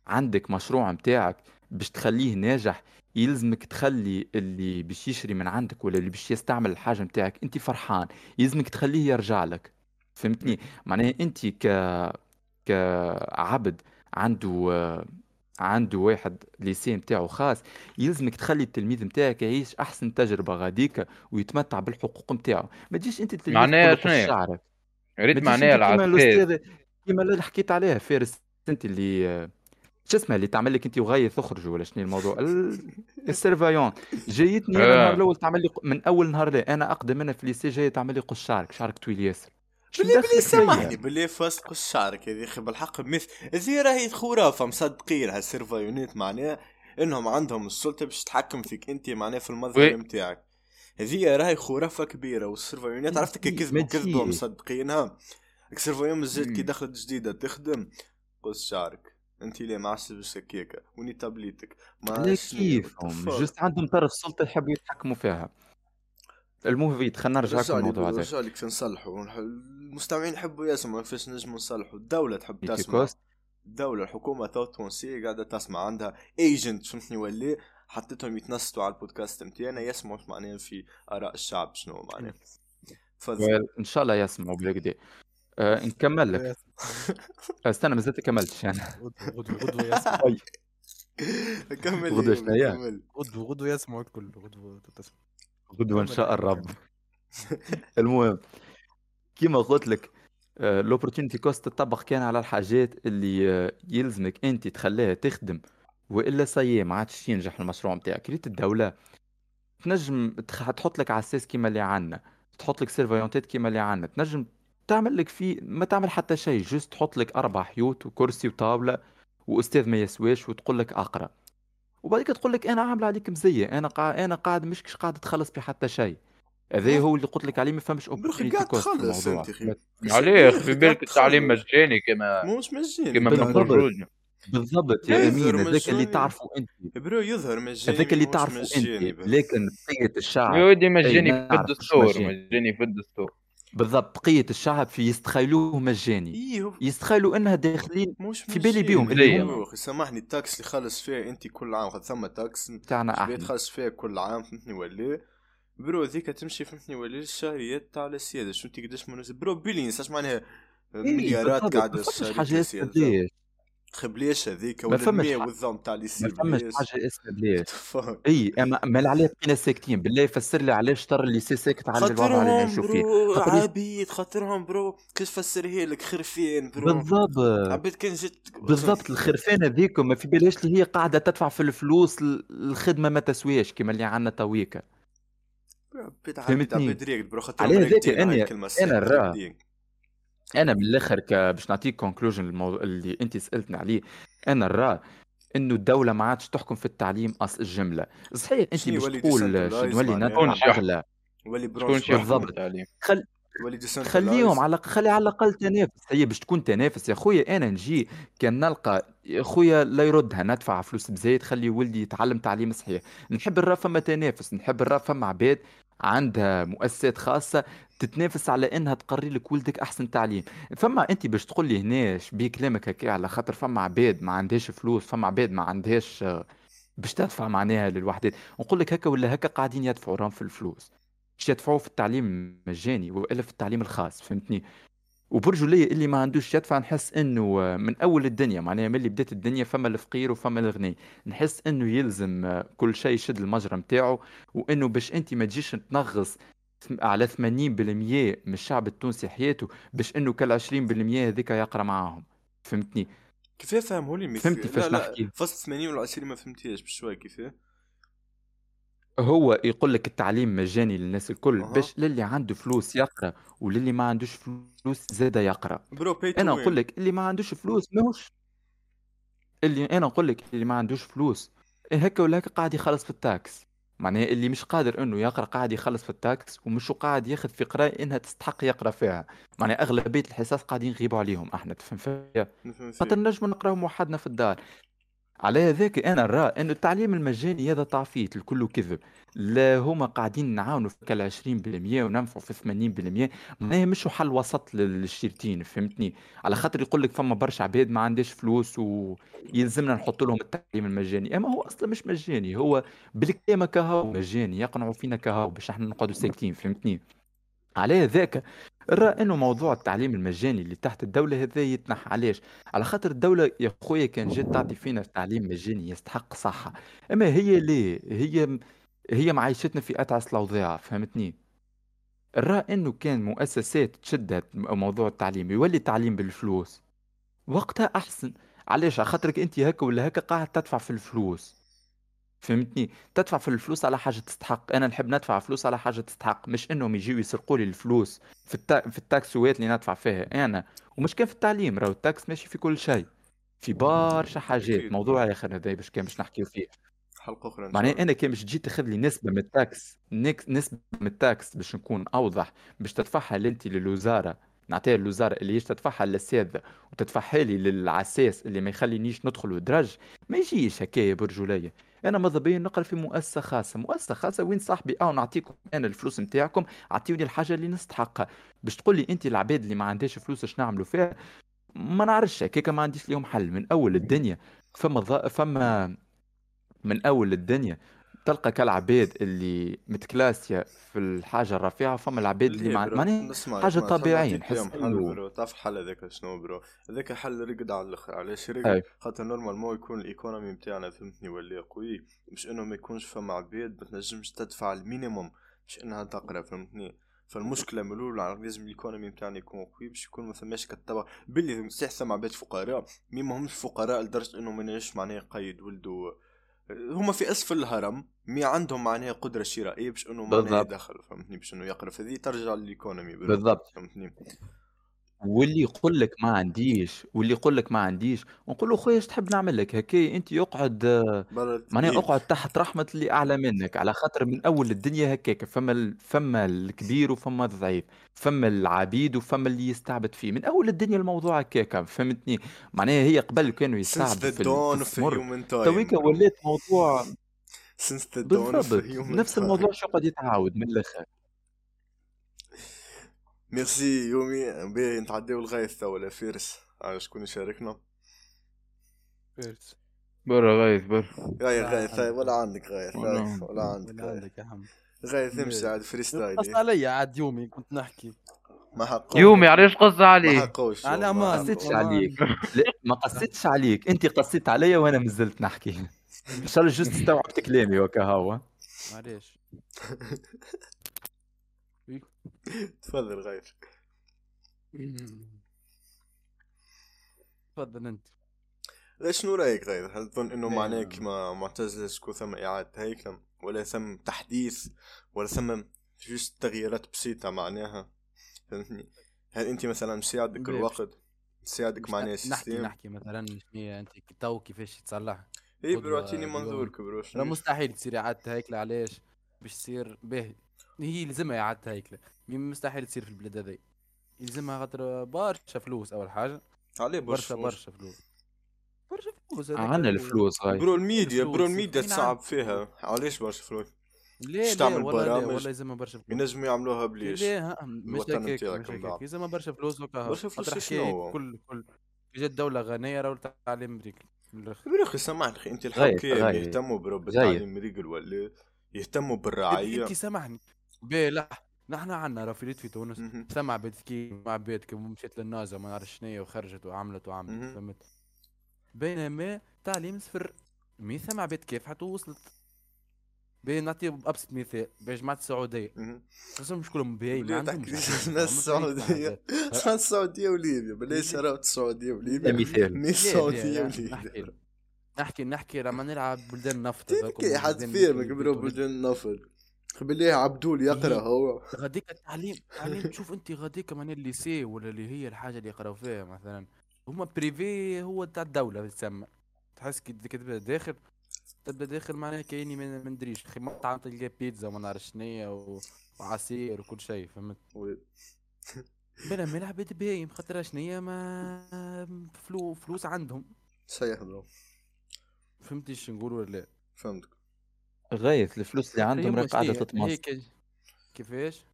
عندك مشروع متاعك باش تخليه ناجح يلزمك تخلي اللي باش يشري من عندك ولا اللي باش يستعمل الحاجة متاعك أنت فرحان يلزمك تخليه يرجع لك. فهمتني؟ معناها أنت ك كعبد عنده عنده واحد ليسي نتاعو خاص يلزمك تخلي التلميذ نتاعك يعيش أحسن تجربة غاديكا ويتمتع بالحقوق نتاعو. ما تجيش أنت التلميذ معناها شنو؟ شعرك. ريت معناها أنت كيما اللي حكيت عليها فارس أنت اللي شو اسمها اللي تعمل لك أنت وغاية تخرج ولا شنو الموضوع؟ ال- السيرفايون. جايتني أنا آه. النهار الأول تعمل لي من أول نهار لي أنا أقدم منها في الليسي جاية تعمل لي قص شعرك شعرك طويل ياسر. شو بالله بالله دخلك فيا؟ سامحني بالله فاسق شعرك هذه خي بالحق مثل هذه راهي خرافه مصدقين هالسيرفايونات معناها إنهم عندهم السلطة باش تتحكم فيك أنت معناها في المظهر. نتاعك هذه راهي خرافه كبيرة والسيرفايونات عرفتك ما كذبوا تجي. كذبوا مصدقينها السيرفايون مازالت كي مم. دخلت جديدة تخدم قص شعرك أنت ليه ما عادش باش هكاكا وني تابليتك ما fuck؟ جست عندهم طرف سلطه يحبوا يتحكموا فيها المهم خلينا نرجع لكم الموضوع هذا. رجع لي كيف نصلحوا المستمعين يحبوا يسمعوا كيفاش نجموا نصلحوا الدولة تحب تسمع. كوست الدولة الحكومة تو التونسية قاعدة تسمع. عندها ايجنت فهمتني ولا؟ حطيتهم يتنصتوا على البودكاست نتاعنا يسمعوا معناها في آراء الشعب شنو معناها؟ تفضل. إن شاء الله يسمعوا بالقدا أه نكمل لك. استنى مازلت كملتش أنا. غدوة غدوة يسمع كمل شنو هي؟ كمل. غدوة غدوة يسمع الكل غدوة تسمع. غدوه ان شاء الرب. المهم كيما قلت لك ال opportunity cost تطبق كان على الحاجات اللي آه، يلزمك انت تخليها تخدم وإلا سي ما عادش ينجح المشروع نتاعك ريت الدولة تنجم تحط لك على أساس كيما اللي عندنا تحط لك سيرفيونتات كيما اللي عندنا تنجم تعمل لك فيه ما تعمل حتى شيء جست تحط لك أربع حيوت وكرسي وطاولة وأستاذ ما يسواش وتقول لك اقرأ. وبعد كده تقول لك أنا عامل عليك مزية أنا قاعد أنا قاعد مش قاعد تخلص بي حتى شيء هذا هو اللي قلت لك عليه ما فهمش برخي اوبورتونيتي قاعد كوست في تخلص أنت خي عليه في بالك التعليم. مجاني كما مش مجاني كما بالضبط. من الخروج بالضبط يا امين هذاك اللي. تعرفه أنت bro يظهر مجاني هذاك اللي تعرفه أنت. لكن بقيه الشعب يا ودي مجاني في الدستور. مجاني في الدستور بالضبط بقيه الشعب في يستخيلوه مجاني هو يستخيلوا إنها داخلين مش في بالي مجاني. بيهم اللي هم- سامحني ال tax اللي خلص فيها انت كل عام ثم tax تاعنا إحنا تخلص فيها كل عام فهمتني ولا bro ذيك تمشي فهمتني ولا الشهريات تاع السيادة شو انت قداش منزل bro billions اش معناها؟ مليارات بالضبط. قاعدة ما فماش الشهرية حاجة اسمها السيادة بلاش خبليش هذيك ولا المية والظام تاع ليسي ما فماش حاجة اسمها فاك. إي أما ما اللي عليه بقينا ساكتين بالله يفسر لي علاش طر اللي سي ساكت على الوضع اللي خاطرهم نعيشوا فيه. برو خاطر يس- عبيد خاطرهم برو كيف فسرها لك خرفين برو؟ بالضبط. عبيد كان جت بالضبط الخرفان هذيك ما في بالهاش اللي هي قاعدة تدفع في الفلوس الخدمه ما تسويش كما اللي عندنا تويكا عبيد عبيد فهمتني؟ عبيد ريقد برو خاطرهم عليه هذاك راقدين على أنا- الكلمة أنا الساحرة الرا. راقدين. أنا من الآخر ك... باش نعطيك كونكلوجن الموضوع اللي أنت سألتني عليه أنا نرى إنه الدولة ما عادش تحكم في التعليم أصل الجملة. صحيح أنت باش تقول نولي يحكم بالضبط. خل... خليهم على خلي على الأقل تنافس. هي باش تكون تنافس يا خويا أنا نجي كان نلقى يا خويا لا يردها ندفع فلوس بزايد خلي ولدي يتعلم تعليم صحيح. نحب نرى فما تنافس نحب نرى فما عباد عندها مؤسسات خاصة تتنافس على إنها تقري لك ولدك أحسن تعليم. فما أنت باش تقول لي هنا بيه كلامك هكا على خاطر فما عباد ما عندهاش فلوس فما عباد ما عندهاش آه، باش تدفع معناها للوحدات. نقول لك هكا ولا هكا قاعدين يدفعوا راهم في الفلوس. باش يدفعوا في التعليم المجاني وإلا في التعليم الخاص فهمتني؟ وبرجولية اللي ما عندوش يدفع نحس إنه آه، من أول الدنيا معناها من اللي بدأت الدنيا فما الفقير وفما الغني. نحس إنه يلزم آه، كل شيء يشد المجرى نتاعو وإنه باش أنت ما تجيش تنغص على 80% من الشعب التونسي حياته باش إنه كال 20% هذيك يقرأ معاهم. فهمتني؟ كيفاه فهموا لي فهمتي فاش نحكي؟ فصل 80 ولا 20 ما فهمتيش بشوي كيفاه هو يقول لك التعليم مجاني للناس الكل أها. باش للي عنده فلوس يقرأ وللي ما عندوش فلوس زاد يقرأ. برو أنا نقول لك اللي ما عندوش فلوس ماهوش. اللي أنا نقول لك اللي ما عندوش فلوس هكا ولا هكا قاعد يخلص في ال tax. معناها اللي مش قادر انه يقرأ قاعد يخلص في ال tax ومش قاعد ياخذ في قراءة إنها تستحق يقرأ فيها. معناها أغلبية الحصص قاعدين يغيبوا عليهم أحنا تفهم فيا؟ خاطر نجم نقراو وحدنا في الدار. على هذاك أنا نرى انه التعليم المجاني هذا تعفيت الكل كذب. لا هما قاعدين نعاونوا في كال 20% وننفعوا في 80% معناها مش حل وسط للشيرتين فهمتني؟ على خاطر يقول لك فما برشا عباد ما عندهاش فلوس ويلزمنا نحط لهم التعليم المجاني. أما هو أصلا مش مجاني هو بالكلمة كهو مجاني يقنعوا فينا كهو باش إحنا نقعدوا ساكتين فهمتني؟ على ذاك. نرى أنه موضوع التعليم المجاني اللي تحت الدولة هذا يتنحى علاش؟ على خاطر الدولة يا خويا كان جات تعطي فينا تعليم مجاني يستحق صحة. أما هي ليه؟ هي هي معيشتنا في أتعس الأوضاع فهمتني؟ نرى أنه كان مؤسسات تشدت موضوع التعليم يولي التعليم بالفلوس. وقتها أحسن. علاش؟ على خاطرك أنت هكا ولا هكا قاعد تدفع في الفلوس. فهمتني؟ تدفع في الفلوس على حاجة تستحق. أنا نحب ندفع فلوس على حاجة تستحق مش إنهم يجيو يسرقوا لي الفلوس في ال ta... في ال tax وات اللي ندفع فيها. أنا ومش كان في التعليم راهو ال tax ماشي في كل شيء. في برشا حاجات. موضوع اخر هذا باش كان باش نحكيو فيه. حلقة أخرى معناها. أنا كان باش تجي تاخذ لي نسبة من ال tax نك- نسبة من ال tax باش نكون أوضح باش تدفعها أنت للوزارة. نعطيها للوزارة اللي هيش تدفعها للاساتذه وتدفعها لي للعساس اللي ما يخلينيش ندخل ودرج ما يجيش هكايا برجولية. أنا ماذا بيا؟ نقرأ في مؤسسة خاصة. مؤسسة خاصة وين صاحبي؟ أو نعطيكم أنا الفلوس نتاعكم أعطيوني الحاجة اللي نستحقها. باش تقول لي أنت العباد اللي ما عندهاش فلوس اش نعملوا فيها؟ ما نعرفش. هكاك ما عنديش ليهم حل. من أول الدنيا فما ض... فما من أول الدنيا تلقى كالعباد اللي متكلاسية في الحاجة الرفيعة فما العباد اللي مع... معناها طبيعية نعطيك نحس حل تعرف الحل هذاك شنو bro؟ هذاك حل رقد على الأخر علاش. رقد؟ خاطر normalement يكون ال économie نتاعنا فهمتني ولا قوي مش إنه ما يكونش فما عباد ما تنجمش تدفع ال minimum باش إنها تقرأ فهمتني؟ فالمشكلة من الأول لازم ال économie نتاعنا يكون قوي باش يكون ما ثماش كتبع باللي صحيح ثم عباد فقراء مي ما همش فقراء لدرجة إنه ما ينجمش معناه يقيد ولده هما في أسفل الهرم مي عندهم معناها قدرة شرائية باش إنه معناها بالضبط. يدخل فهمتني باش إنه يقرا فهذه ترجع للإيكونومي. بالضبط. فهمتني واللي يقول لك ما عنديش واللي يقول لك ما عنديش نقول له خويا إيش تحب نعمل لك؟ هكايا أنت اقعد آه، برا معناها. اقعد تحت رحمة اللي أعلى منك على خاطر من أول الدنيا هكاك فما ال... فما الكبير وفما الضعيف فما العبيد وفما اللي يستعبد فيه من أول الدنيا الموضوع هكاك فهمتني؟ معناها هي قبل كانوا since يستعبدوا the في, ال... dawn في of السمر. تويكا ولات موضوع since the dawn of بالضبط نفس. الموضوع شو قد يتعاود من الآخر. ميرسي يومي باهي نتعداو الغايث توا ولا فارس على شكون يشاركنا فيرس. برا غايث برا. يا غايث ولا عندك غايث ولا عندك. ولا عندك يا حمد. غايث امشي عاد فريستايل قص علي عاد يومي كنت نحكي. ما حقوش. يومي علاش قص ما عليه حقوش على ما. قصيتش. عليك. لا ما قصيتش عليك. أنت قصيت عليا وأنا مازلت نحكي. إن شاء الله جست استوعبت كلامي وكا هو معليش. تفضل غايث تفضل أنت. شنو رأيك غايث هل تظن إنه لا. معناه كما معتز تكون ثم إعادة هيكله ولا ثم تحديث ولا ثم juste تغييرات بسيطة معناها؟ فهمتني؟ هل أنت مثلا سيادك باهي. الوقت؟ سيادك مش معناها نحكي ال système نحكي مثلا شنو هي أنت تو كيفاش يتصلح اي bro اعطيني. منظورك bro مستحيل تصير إعادة هيكله علاش باش تصير باهي هي يلزمها اعاده هيكله mais مستحيل تصير في البلاد هذي. يلزمها خاطر برشا فلوس أول حاجة. عليه برشا برشا برشا فلوس. برشا فلوس عنا ال- الفلوس هاي. bro الميديا bro. الميديا تصعب فيها. علاش برشا فلوس؟ لا تعمل برامج. والله يلزمها برشا فلوس. ينجموا يعملوها بليش. لا ها مش. هكاك يلزمها برشا فلوس وكا برشا فلوس خاطر شنو؟ كل كل كي جات دولة غنية راهو التعليم أمريكي. من الآخر. برو أخي سامحني أخي أنت غاية. يهتموا برو جاية. بالتعليم ريقل ولا يهتموا بالرعاية. انت سامحني بيه لا نحن عنا راه في في تونس مهم. ثم عباد كي مع عباد كي مشيت للنازا ما نعرف شنيا وخرجت وعملت وعملت. فهمت بينما تعليم صفر مي ثم عباد كافحت ووصلت بين نعطي بابسط مثال بجماعة السعودية مش كلهم باهي ما عندهمش. الناس. شحال السعودية وليبيا بلاش شراوة السعودية وليبيا مثال. لا، لا، وليبيا نحكي نحكي لما نلعب بلدان نفط حد برو بتولد. بدون نفر بالله عبدول يقرأ. هو. غاديك التعليم. التعليم تشوف أنت غاديك من الليسي ولا اللي هي الحاجة اللي يقراو فيها مثلا. هما privé هو تاع الدولة يتسمى تحس كي تبدا داخل تبدا داخل معناها كايني ما ما ندريش. خي مطعم تلقى بيتزا وما نعرف شنيا وعصير وكل شيء فهمت؟ بينما العباد باهيين خاطر شنيا ما فلو فلوس عندهم. صحيح bro فهمتي شو نقول ولا لا؟ فهمتك. غاية الفلوس اللي عندهم هي راهي شنيا؟ تطمس. هيك كيفاش؟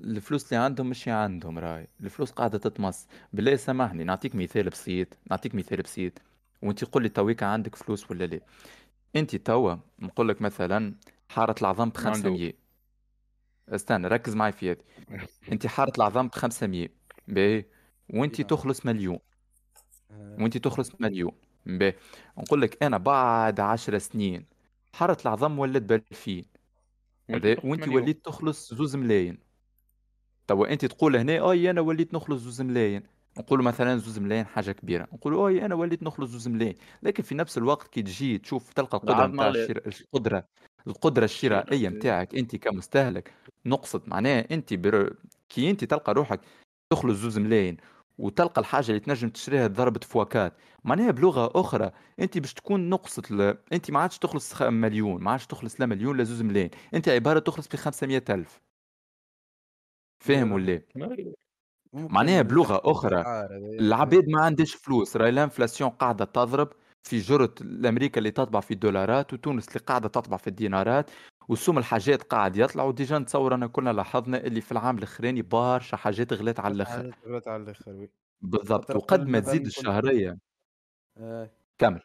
الفلوس اللي عندهم مش عندهم راي. الفلوس قاعدة تطمس. بالله سامحني نعطيك مثال بسيط. نعطيك مثال بسيط. وانت قول لي تويك عندك فلوس ولا لا. انت توا نقول لك مثلا حارة العظام ب ما عنده. 500 استنى ركز معي في هذه. انت حارة العظام ب 500 باهي وانت. تخلص مليون. وانت تخلص مليون. باهي نقول لك أنا بعد 10 سنين حارة العظام ولات ب 2000 هذا وانت وليت تخلص زوز ملايين. توا انت تقول هنا اي أنا وليت نخلص زوز ملايين. نقولوا مثلا زوز ملايين حاجة كبيرة. نقولوا اي أنا وليت نخلص زوز ملايين. لكن في نفس الوقت كي تجي تشوف تلقى القدرة العظم نتاع. الشراء القدرة القدرة الشرائية. نتاعك انت كمستهلك نقصد معناها انت بر... كي انت تلقى روحك تخلص زوز ملايين. وتلقى الحاجة اللي تنجم تشريها ضربت fois quatre معناها بلغة أخرى أنت باش تكون نقصت ل... أنت ما عادش تخلص مليون ما عادش تخلص لا مليون لا زوز ملايين. أنت عبارة تخلص ب 500 ألف. فاهم ولا؟ معناها بالأسعار هذايا. العباد ما عندهاش فلوس. راهي ال inflation قاعدة تضرب في جرة الامريكا اللي تطبع في الدولارات وتونس اللي قاعدة تطبع في الدينارات. وسوم الحاجات قاعد يطلع و déjà نتصور أنا كنا لاحظنا اللي في العام الأخراني برشا حاجات غلات على الآخر. غلات على الآخر oui. بالضبط. وقد ما تزيد الشهرية آه، كمل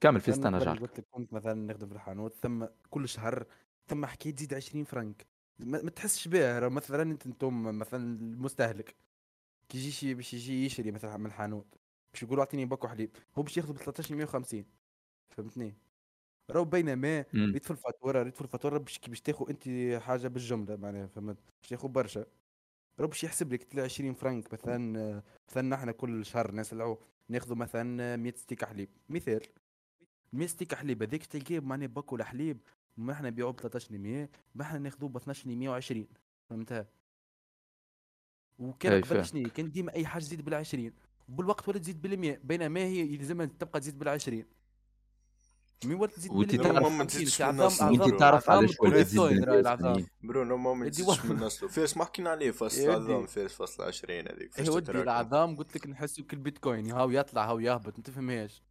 كمل في استنى جعلك قلت لك كنت مثلا نخدم في الحانوت ثم كل شهر ثم حكايه تزيد 20 فرنك. ما, ما تحسش بها مثلا أنت أنتم مثلا المستهلك. كي يجي شي باش يجي يشري مثلا من الحانوت باش يقول أعطيني باكو حليب هو باش ياخذ ب 13 150 فهمتني؟ راهو بينما مم. ريت في الفاتورة ريت في الفاتورة باش تاخذ انت حاجة بالجملة معناها فهمت؟ باش تاخذ برشا. راهو باش يحسب لك تلاقي 20 فرنك مثلا مثلا نحن كل شهر نسلعوا ناخذوا مثلا 100 ستيك حليب. مثال 100 ستيك حليب هذيك تلقاه معناها باكو الحليب ما إحنا نبيعوه ب 13 ما إحنا ناخذوه ب 12 120 فهمتها؟ وكان قبل. شنو؟ كان ديما أي حاجة تزيد بال20 وبالوقت ولا تزيد بال100 بينما هي يلزمها تبقى تزيد بال20 مين ولا تزيد وانت بال100 تعرف- ما تزيدش الناس. وانت تعرف ولا كل تزيد الصين راهي بالمية العظام وثمانين. برو نورمال ما تزيدش. من نسله. فارس ما حكينا عليه فاصل يا العظام ودي. فارس فاصل 20 هذيك يا فاش ودي العظام قلت لك نحسه كالبيتكوين هاو يطلع هاو يهبط. ما تفهمهاش.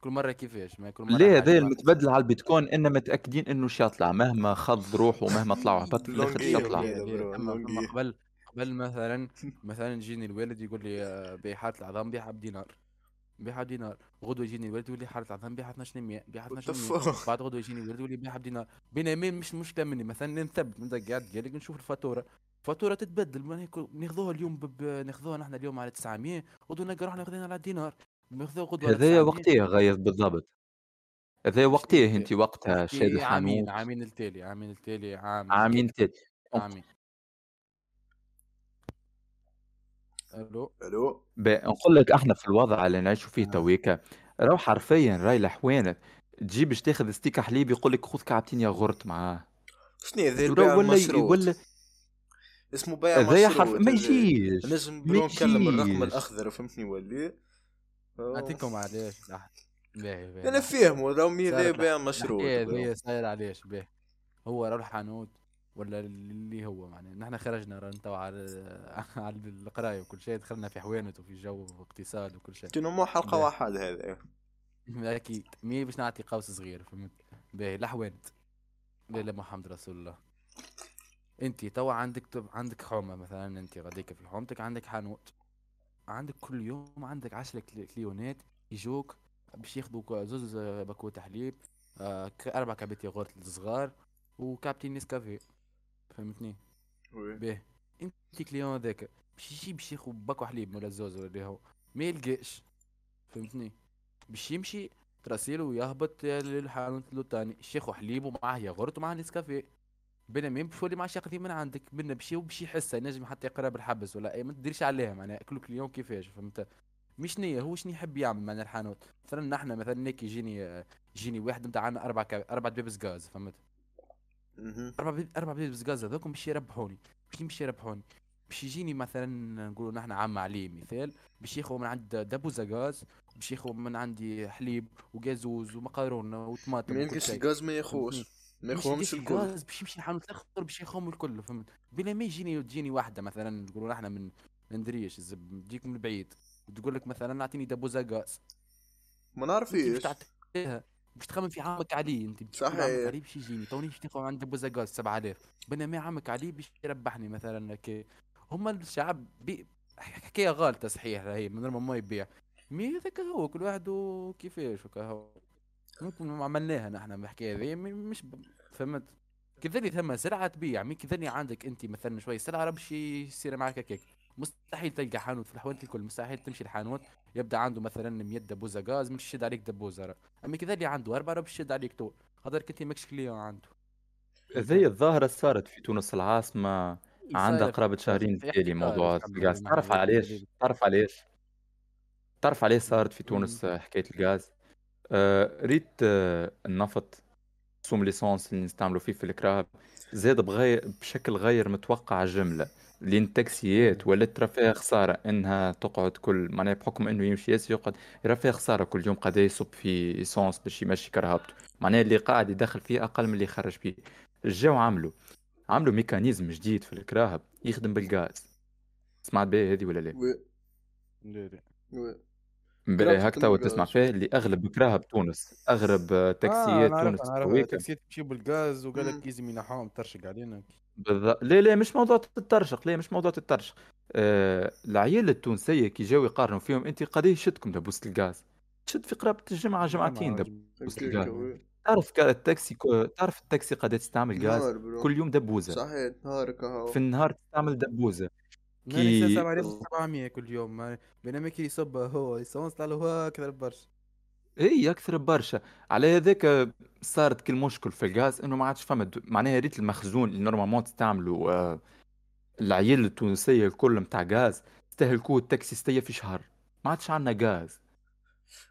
كل مرة كيفاش ما كل مرة ليه هذا. المتبدل على البيتكوين؟ انما متأكدين إنه شي يطلع. مهما خض روحه ومهما طلع وهبط في الآخر شي يطلع. قبل قبل مثلا مثلا يجيني الوالد يقول لي آه، بيع العظام بيعها بدينار بيعها بدينار غدوة يجيني الوالد يقول لي حارة العظام بيعها 1200 بيعها What the 1200 fuck؟ بعد غدوة يجيني الوالد يقول لي بيعها بدينار. بينما مش مشكلة مني مثلا نثبت نبدا قاعد قال نشوف الفاتورة. الفاتوره تتبدل ما هيك ناخذوها اليوم بب... ناخذوها نحن اليوم على 900 غدوة نلقى روحنا ناخذينها على دينار. ناخذوها غدوة هذايا 900. وقتيه غايز بالضبط. هذايا وقتيه؟ انت وقتها شاد عامين الحانوت عامين التالي عامين التالي عام عامين تالي عامين. ألو. ألو. بقى نقول لك إحنا في الوضع اللي نعيشوا فيه آه. تويكا راهو حرفيا راي الاحوانت تجي باش تاخذ ستيكه حليب يقول لك خذ كعبتين ياغورت معاه. شنو هذا البيع ولا ولا اسمه بيع هذايا مشروط حرف ما هذا. يجيش نجم نكلم الرقم. الأخضر فهمتني ولا نعطيكم علاش باهي باهي أنا فاهمه لو مي بيع الحكاية ذي صاير علاش باهي هو راه الحانوت. ولا اللي هو معناه نحن خرجنا تو على على القراية وكل شيء دخلنا في حوانت وفي جو واقتصاد وكل شيء. كانوا مو حلقة باهي. واحد هذا أكيد. مي باش نعطي قوس صغير فهمت؟ باهي الحوانت. لا محمد رسول الله. أنت توا عندك. عندك حومة مثلا أنت غاديك في حومتك عندك حانوت. عندك كل يوم عندك 10 كلي- كليونات يجوك باش ياخذوا زوز باكوت حليب آه أربع كعبات ياغورت صغار وكعبتين نسكافيه. فهمتني oui. باهي أنت client ذاك باش يجي باش ياخذ باكو حليب ولا زوز ولا اللي هو ما يلقاش. فهمتني؟ باش يمشي تراسيل ويهبط للحانوت الثاني شيخو حليب ومعاه ياغورت ومعاه نسكافيه. بينما باش يولي مع شقتي من عندك بينا باش باش يحس ينجم حتى يقرا بالحبس ولا أي ما تديرش عليها معناها كل كليون كيفاش فهمت؟ مش نية هو شنو يحب يعمل معناها الحانوت؟ مثلا نحن مثلا هيك يجيني يجيني واحد نتاع عنا أربع كا... أربع بيبس غاز فهمت. أربع بيب... أربع بيبس غاز هذوكم باش يربحوني. باش باش يربحوني؟ باش يجيني مثلا نقولوا نحن عم عليه مثال باش ياخذ من عند دبوزه غاز باش ياخذ من عندي حليب وجازوز ومقارونه وطماطم ما شيء. الغاز ما ياخوش ما مش يديش الكل. باش يمشي الحانوت الآخر باش ياخذهم الكل فهمت؟ بلا ما يجيني تجيني واحدة مثلا نقولوا إحنا من ندريش الزب تجيك من بعيد وتقول لك مثلا اعطيني دبوزه غاز. ما نعرفيش. باش تخمم في عمك علي انت صحيح. عمك علي باش يجيني. توني تاخذ عند دبوزه غاز 7000 بينما عمك علي باش يربحني مثلا هكا. هما الشعب بي... حكاية غالطة صحيح هي من غير ما ما يبيع. مي هذاك هو كل واحد وكيفاش هكا هو ممكن ما عملناها نحن الحكاية م- مش ب- فهمت؟ كذلك ثم سلعة تبيع مي كذلك عندك انت مثلا شوي سلعة راه باش يصير معك هكاك. مستحيل تلقى حانوت في الحوانت الكل مستحيل تمشي الحانوت يبدأ عنده مثلا 100 دبوزة غاز مش يشد عليك دبوزة. أما كذلك عنده أربعة راه يشد عليك طول. خاطر انت ماكش client عنده. هذه الظاهرة صارت في تونس العاصمة عندها في- شهرين تالي موضوع الغاز. تعرف علاش. تعرف علاش تعرف علاش صارت في تونس حكاية الغاز؟ آه ريت آه النفط سوم l'essence اللي نستعملوا فيه في الكراهب زاد بغير بشكل غير متوقع جملة. لين التاكسيات ولات ترى فيها خسارة إنها تقعد كل معناها بحكم إنه يمشي ياسر يقعد يرى فيها خسارة كل يوم قاعد يصب في essence باش يمشي كرهبته. معناها اللي قاعد يدخل فيه أقل من اللي يخرج فيه. جاو عملوا عملوا mécanisme جديد في الكراهب يخدم بالغاز. سمعت بيه هذه ولا لا؟ oui لا لا. oui مبلا كراهب هك توا بالغاز. تسمع فيه اللي أغلب كراهب تونس أغلب آه، تاكسيات تونس نعرف تويكا. تاكسيات تمشي بالغاز وقال. لك لازم ينحوهم ترشق علينا بالضبط لا لا مش موضوع الترشق لا مش موضوع الترشق آه العايلة التونسية كي جاو يقارنوا فيهم أنت قداش شدكم دبوس الغاز شد في قرابة الجمعه جمعتين دبوس الغاز. تعرف التاكسي تعرف التاكسي قداش تستعمل غاز. كل يوم دبوزة صحيح نهارك في النهار تستعمل دبوزة كي كي- 7700 كل يوم ما- بينما كي يصب هو essence طلع له أكثر برشا. إي أكثر برشا. على هذاك صارت كل مشكل في الغاز إنه ما عادش فما معناها ريت المخزون اللي normalement تستعملوا آه، العايلة التونسية الكل متاع غاز استهلكوه التاكسيستية في شهر. ما عادش عندنا غاز.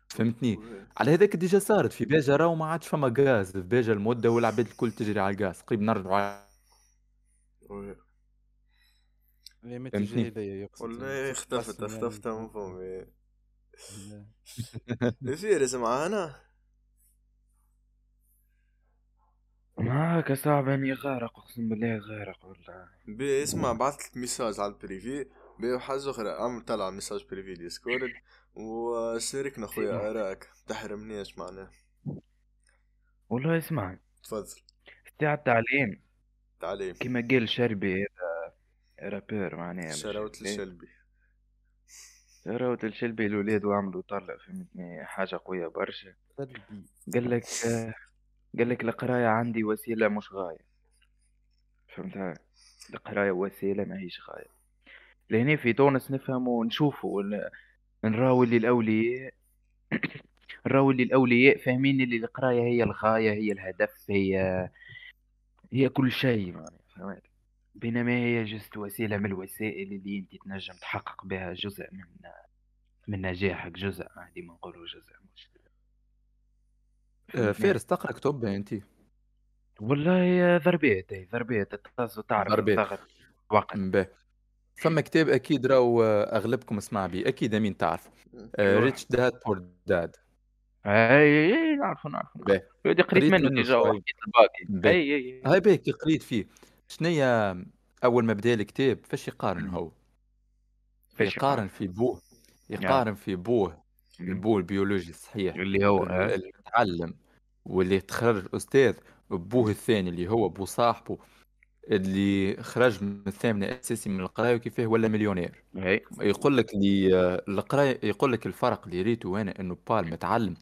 فهمتني. على هذاك déjà صارت. في باجة راهو ما عادش فما غاز. في باجة المدة والعباد الكل تجري على الغاز. قريب نرجعوا على. اللي ما؟ تجي هذايا يقصد والله اختفت. اختفت من فمي لا. فارس معانا معاك صعب اني غارق أقسم بالله غارق والله. بي اسمع بعثت لك ميساج على البريفي بي حاجة أخرى عم طلع ميساج بريفي ديسكورد وشاركنا خويا آراك تحرمنيش معناه والله اسمع. تفضل. تاع التعليم تعليم. كيما قال شربي هذا رابير معناها مش شراوت. الشلبي شراوت الشلبي الولاد وعملوا طلع فهمتني حاجة قوية برشا. قال لك قال لك القراية عندي وسيلة مش غاية. فهمتها القراية وسيلة ماهيش غاية. لهنا في تونس نفهموا ونشوفوا ون- نراو اللي الأولياء نراو اللي الأولياء فاهمين اللي القراية هي الغاية هي الهدف هي هي كل شيء معناها فهمت؟ بينما هي جست وسيلة من الوسائل اللي أنت تنجم تحقق بها جزء من من نجاحك جزء ديما نقولوا جزء مش آه،؟ فارس تقرأ كتب انت والله ضربات هي ضربات تتص وتعرف ضربات. وقت. فما كتاب أكيد راهو آه، أغلبكم سمع به أكيد أمين تعرف. Rich Dad Poor Dad إي إي نعرفه نعرفه قريت منه déjà الباقي. إي إي هاي باهي قريت فيه. شنيا أول ما بدأ الكتاب فاش يقارن هو؟ يقارن؟ في بوه يقارن في بوه البوه البيولوجي الصحيح اللي هو ال- المتعلم واللي تخرج أستاذ بوه الثاني اللي هو بو صاحبه اللي خرج من الثامن الأساسي من القراية وكيفاه ولا مليونير. يقول لك اللي القراية يقول لك الفرق اللي ريته أنا إنه بوه المتعلم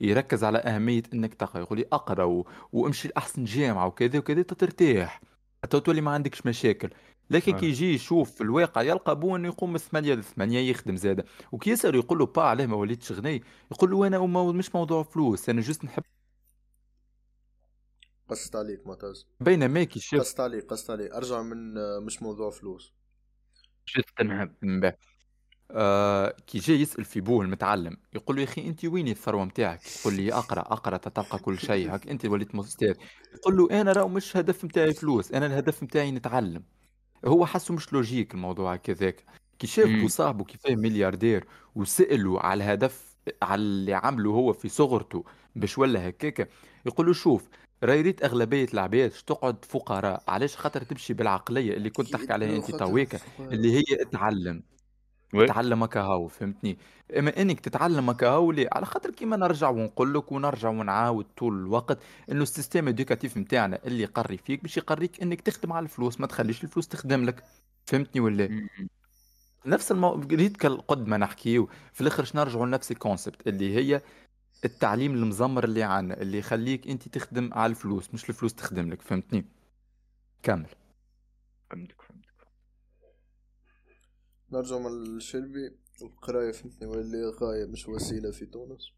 يركز على أهمية إنك تقرأ يقول لي أقرأ و... وامشي لأحسن جامعة وكذا وكذا ترتاح. حتى تولي ما عندكش مشاكل. لكن. كي يجي يشوف في الواقع يلقى بوه إنه يقوم من ثمانية لثمانية يخدم زاده. وكي يسأل يقول له با علاه ما وليتش غني يقول له أنا مو- مش موضوع فلوس أنا juste نحب قصت عليك معتز بينما كي شاف قصت عليك قصت عليك. أرجع من آه، مش موضوع فلوس. juste مبا. آه كي جاي يسأل في بوه المتعلم يقول له يا أخي أنت وين الثروة متاعك؟ يقول لي أقرأ أقرأ تتلقى كل شيء هك أنت وليت أستاذ يقول له أنا راهو مش هدف متاعي فلوس أنا الهدف متاعي نتعلم. هو حسه مش logique الموضوع كذاك كي شاف صاحبه كيفاه ملياردير وسأله على الهدف على اللي عمله هو في صغرته باش ولا هكاكا يقول له شوف راهي ريت أغلبية العباد تقعد فقراء علاش خاطر تمشي بالعقلية اللي كنت تحكي عليها أنت تويكا اللي هي اتعلم oui. تتعلم هكاهو فهمتني؟ إما إنك تتعلم هكاهو ليه على خاطر كيما نرجع ونقول لك ونرجع ونعاود طول الوقت إنه ال système éducatif نتاعنا اللي يقري فيك باش يقريك إنك تخدم على الفلوس ما تخليش الفلوس تخدم لك. فهمتني ولا. نفس المو... ريت قد ما نحكيو في الآخر نرجعوا لنفس ال concept اللي هي التعليم المزمر اللي عنا اللي يخليك أنت تخدم على الفلوس مش الفلوس تخدم لك فهمتني؟ فهمتك فهمتك. نرجع من الشربي القراية فهمتني واللي غاية مش وسيلة في تونس.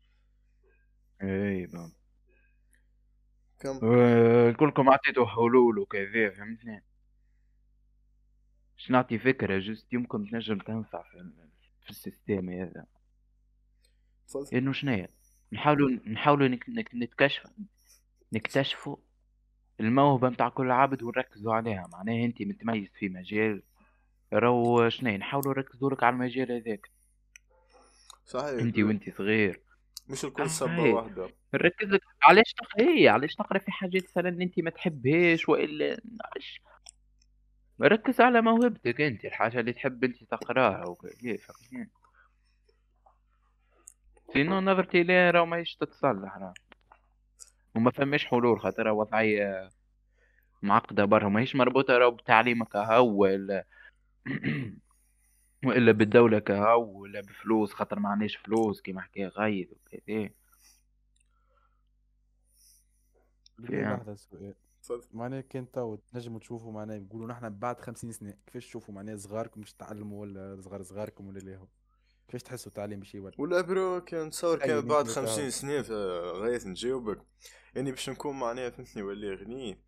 اي بابا كم؟ كلكم عطيتوا حلول وكذا فهمتني؟ باش نعطي فكرة جست يمكن تنجم تنفع في, في السيستم هذا. تفضل. إنه شنيا نحاولوا نحاولوا نك- نك- نتكشف نكتشفوا الموهبة متاع كل عبد ونركزوا عليها. معناها أنت متميز في مجال راهو شنيا نحاولوا نركزوا لك على المجال هذاك. صحيح. انت وانت صغير. مش الكل آه، صحيح. واحدة نركز لك علاش تقرا؟ علاش تقرا في حاجات مثلا انت ما تحبهاش وإلا علاش؟ ركز على موهبتك انت الحاجة اللي تحب انت تقراها وكيف سينو نظرتي ليه راه ماهيش تتصلح راه وما فماش حلول خاطر وضعية معقدة برا ماهيش مربوطة راه بتعليمك كهو ولا وإلا بالدولة كهو ولا بفلوس خاطر ما عندناش فلوس كيما حكى غايد وكذا. لحظة سؤال. تفضل. معناها كان تو تنجموا تشوفوا معناها يقولوا نحن بعد خمسين سنة كيفاش تشوفوا؟ معناها صغاركم باش تتعلموا ولا صغار صغاركم ولا لا هو؟ كيفاش تحسوا التعليم باش يولي ولا bro كان تصور أيوة، كان بعد مثل خمسين هكا. سنة غاية نجاوبك يعني باش نكون معناها فهمتني ولا غني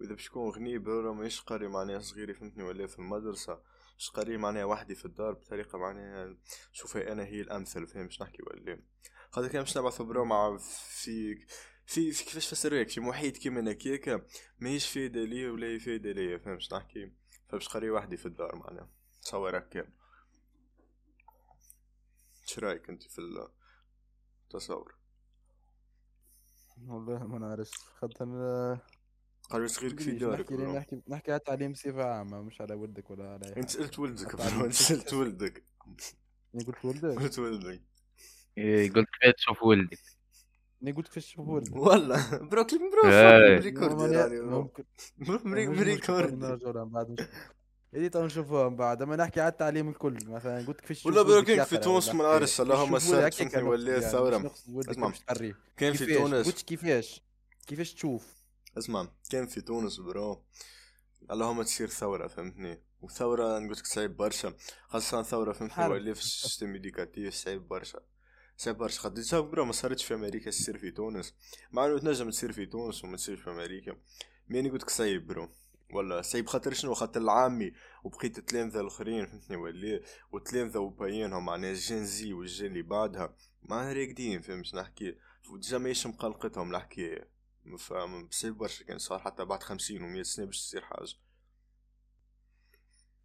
وإذا باش نكون غني برا ماهيش قاري معناها صغيري فهمتني ولا في المدرسة. باش قاري معناها وحدي في الدار بطريقة معناها شوفها أنا هي الأمثل فاهم باش نحكي ولا خاطر كان باش نبعث برا مع في في, في كيفاش فسرك في محيط كيما هكاكا ماهيش فايدة ليا ولا هي فايدة ليا فاهم باش نحكي؟ فباش قاري وحدي في الدار معناها. تصور هكا. شرايك أنت في التصور؟ والله ما نعرفش. خاطر قالوا مدريش، دارك نحكي. نحكي نحكي على التعليم بصفة عامة مش على ولدك ولا على انت. سألت ولدك انت تحس؟ ولدك أنا قلت ولدك قلت ولدك إيه قلت كيف تشوف ولدك أنا قلت كيفاش تشوف ولدك والله برو كليب برو إيه. بريكورد ماما يعني لا- برو ممكن برو بري- مش بريكورد مشكلة نرجعوا لها بعد نشوف. إيه تو نشوفوها من بعد اما نحكي على التعليم الكل مثلا قلت كيفاش ولا تشوف برو كان في تونس حكاية. نعرفش اللهم كيفاش سالت يعني، الثورة مش نقصد ولدك اسمع. كان في كيفاش تونس قلت كيفاش كيفاش تشوف اسمع كان في تونس bro اللهم تصير ثورة فهمتني؟ وثورة نقول لك صعيب برشا. خاصة ثورة فهمتني. ولا في ال système éducatif صعيب برشا. صعيب برشا. خاطر déjà bro ما صارتش في أمريكا تصير في تونس. مع انه تنجم تصير في تونس وما تصيرش في أمريكا. ماني قلت لك صعيب bro ولا صعيب خاطر شنو؟ خاطر العامي وبقيت التلامذة الآخرين فهمتني؟ ولا وتلامذة وباينهم معناها الجين زي والجين اللي بعدها. معناها راقدين فهمت شنو نحكي؟ وديجا ماهيش مقلقتهم الحكاية فاهم بصير برشا كان صار حتى بعد خمسين ومية سنة باش تصير حاجة.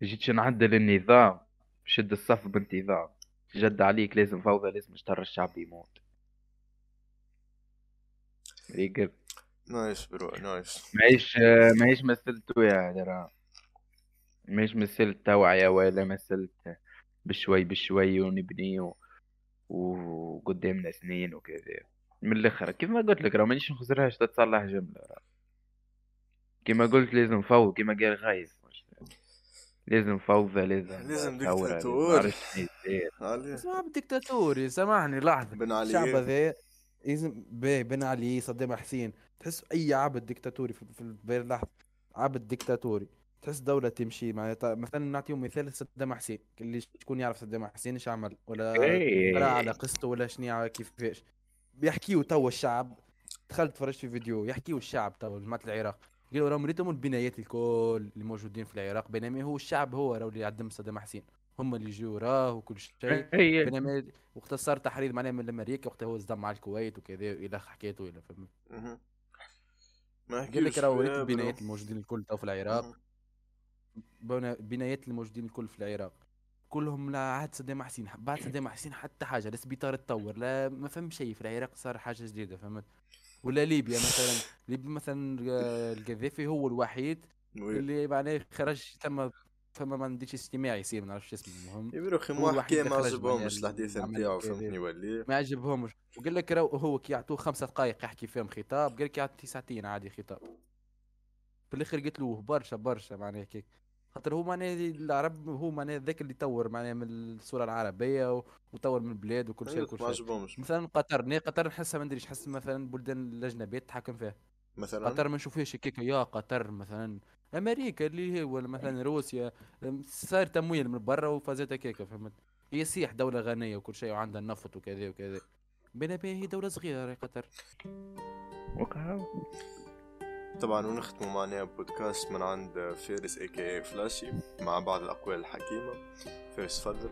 جيت نعدل النظام شد الصف بانتظام. جد عليك لازم فوضى لازم اشتر الشعب يموت. ريقب نايس برو نايس. ماهيش ماهيش مسألته يا درا. ماهيش مسألة توعية ولا مسألة بشوي بشوي ونبني و... وقدامنا سنين وكذا. من الآخر. كيف ما قلت لك راه مانيش نخزرهاش تتصلح جملة. كيما قلت لازم فوض كيما قال غايز. لازم فوضى لازم لازم ديكتاتور. اسمع بالديكتاتوري سامحني لحظة. بن علي. الشعب هذا لازم باهي بن علي صدام حسين تحس أي عبد ديكتاتوري في في البال لحظه عبد ديكتاتوري. تحس دولة تمشي. معناتها مثلا نعطيهم مثال صدام حسين اللي شكون يعرف صدام حسين إيش عمل؟ ولا إيه. على قصته ولا شنو كيفاش. بيحكيوا توا الشعب. دخلت تفرجت في فيديو يحكيوا الشعب توا جماعة العراق. قالوا راهم ريتهم البنايات الكل اللي موجودين في العراق بينما هو الشعب هو راهو اللي عدم صدام حسين. هم اللي يجوا وراه وكل شيء. هي بينما وقت صار تحرير معناها من أمريكا وقتها هو صدام مع الكويت وكذا إلى حكيته إلى فهمت. ما قال لك راهو فيها البنايات. الموجودين الكل تو في العراق. مهم. بنا- البنايات الموجودين الكل في العراق. كلهم لا عهد صدام حسين بعد صدام حسين حتى حاجة السبيطار تطور لا ما فهم شيء في العراق صار حاجة جديدة فهمت؟ ولا ليبيا مثلا ليبيا مثلا القذافي هو الوحيد. اللي معناه خرج تم فما ما عنديش اجتماعي يصير ما نعرفش اسمه المهم. يا bro أخي هو ما عجبهمش الحديث نتاعو. فهمتني ولا ما عجبهمش. وقال لك هو كي يعطوه خمسة دقائق يحكي فيهم خطاب قال لك يعطي ساعتين عادي خطاب. في الآخر قلت له برشا برشا معناها كيك خاطر هو معناها العرب هو معناها ذاك اللي طور معناها من الصورة العربية وطور من البلاد وكل شيء وكل ما شيء. عجبهمش مثلا قطر ني قطر نحسها ما ندريش نحس مثلا البلدان الأجنبية تتحكم فيها. مثلا؟ قطر ما نشوفهاش كيك يا قطر مثلا أمريكا اللي هي ولا مثلا روسيا أم، صار تمويل من برا وفازتها كيكه فهمت؟ هي صيح دولة غنية وكل شيء وعندها النفط وكذا وكذا. بينما هي دولة صغيرة يا قطر. وكهو. طبعا ونختموا معنا بودكاست من عند فارس اي كي فلاشي مع بعض الأقوال الحكيمة. فارس تفضل.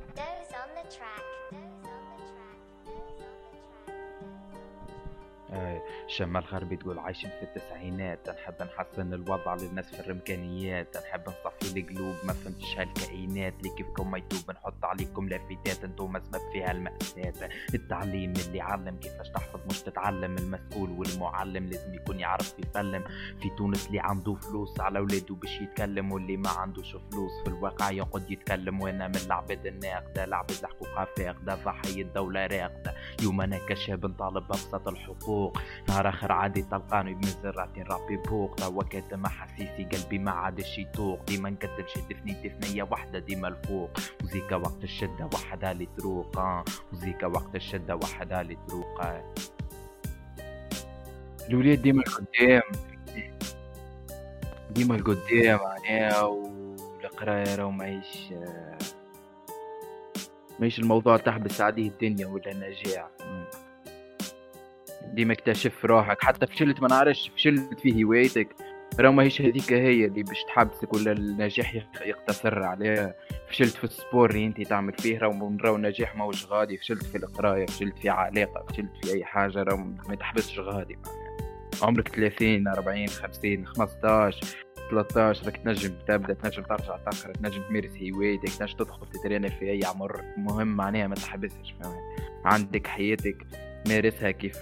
شمال غربي تقول عايشين في التسعينات نحب نحسن الوضع للناس في الامكانيات نحب نصفي القلوب ما فهمتش هالكائنات اللي كيفكم ما يتوب نحط عليكم لافتات أنتم سبب فيها المأساة. التعليم اللي علم كيفاش تحفظ مش تتعلم المسؤول والمعلم لازم يكون يعرف يفلم في تونس اللي عنده فلوس على ولاده باش يتكلم واللي ما عندوش فلوس في الواقع يقعد يتكلم وأنا من العباد الناقدة العباد حقوقها فاقدة ضحية الدولة راقدة. يوم أنا كشاب نطالب بأبسط الحقوق. نهار آخر عادي تلقاني بمزرعة ربي بوق. توا كاتم احاسيسي قلبي ما عادش يطوق. ديما نقدم شد ثنيتي ثنية واحدة ديما الفوق. وزيكا وقت الشدة وحدها اللي تروق. آه. وزيكا وقت الشدة وحدها اللي تروق. آه. الولاد ديما القدام. ديما القدام. معناها والقراية راه ماهيش آه، ماهيش الموضوع تحبس عليه الدنيا ولا النجاح مم. ديما اكتشف روحك. حتى فشلت ما نعرفش فشلت في هوايتك. راه ماهيش هذيك هي اللي باش تحبسك ولا النجاح يق- يقتصر عليها. فشلت في السبور اللي انت تعمل فيه راه النجاح ماهوش غادي. فشلت في القراية فشلت في علاقة فشلت في أي حاجة راه ما تحبسش غادي عمرك 30 40 50 15 13 راك تنجم تبدأ تنجم ترجع تقرأ تنجم تمارس هوايتك تنجم تدخل تترينا في أي عمر مهم معناها ما تحبسش فهمت عندك حياتك. مارسها كيف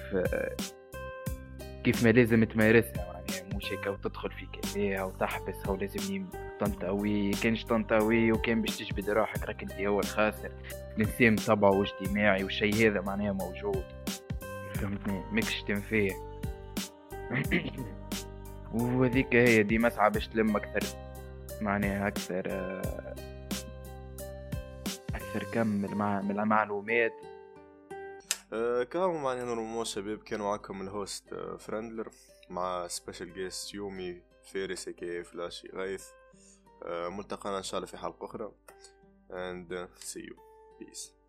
كيف ما لازم تمارسها. معناها مش هيك وتدخل في كذا وتحبسها ولازم يم- تنطوي كانش تنطوي وكان باش تجبد روحك راك انت هو الخاسر. الانسان طبعه واجتماعي والشيء هذا معناها موجود. فهمتني؟ ماكش تنفيه. وهذيك هي دي مسعى باش تلم أكثر معناها أكثر أكثر كم من المعلومات. آه، كانوا معنا نورمال شباب كانوا معكم الهوست آه، فرندلر مع سبيشال جيست يومي فارس كي فلاشي غيث. آه، ملتقانا إن شاء الله في حلقة أخرى. And see you. Peace.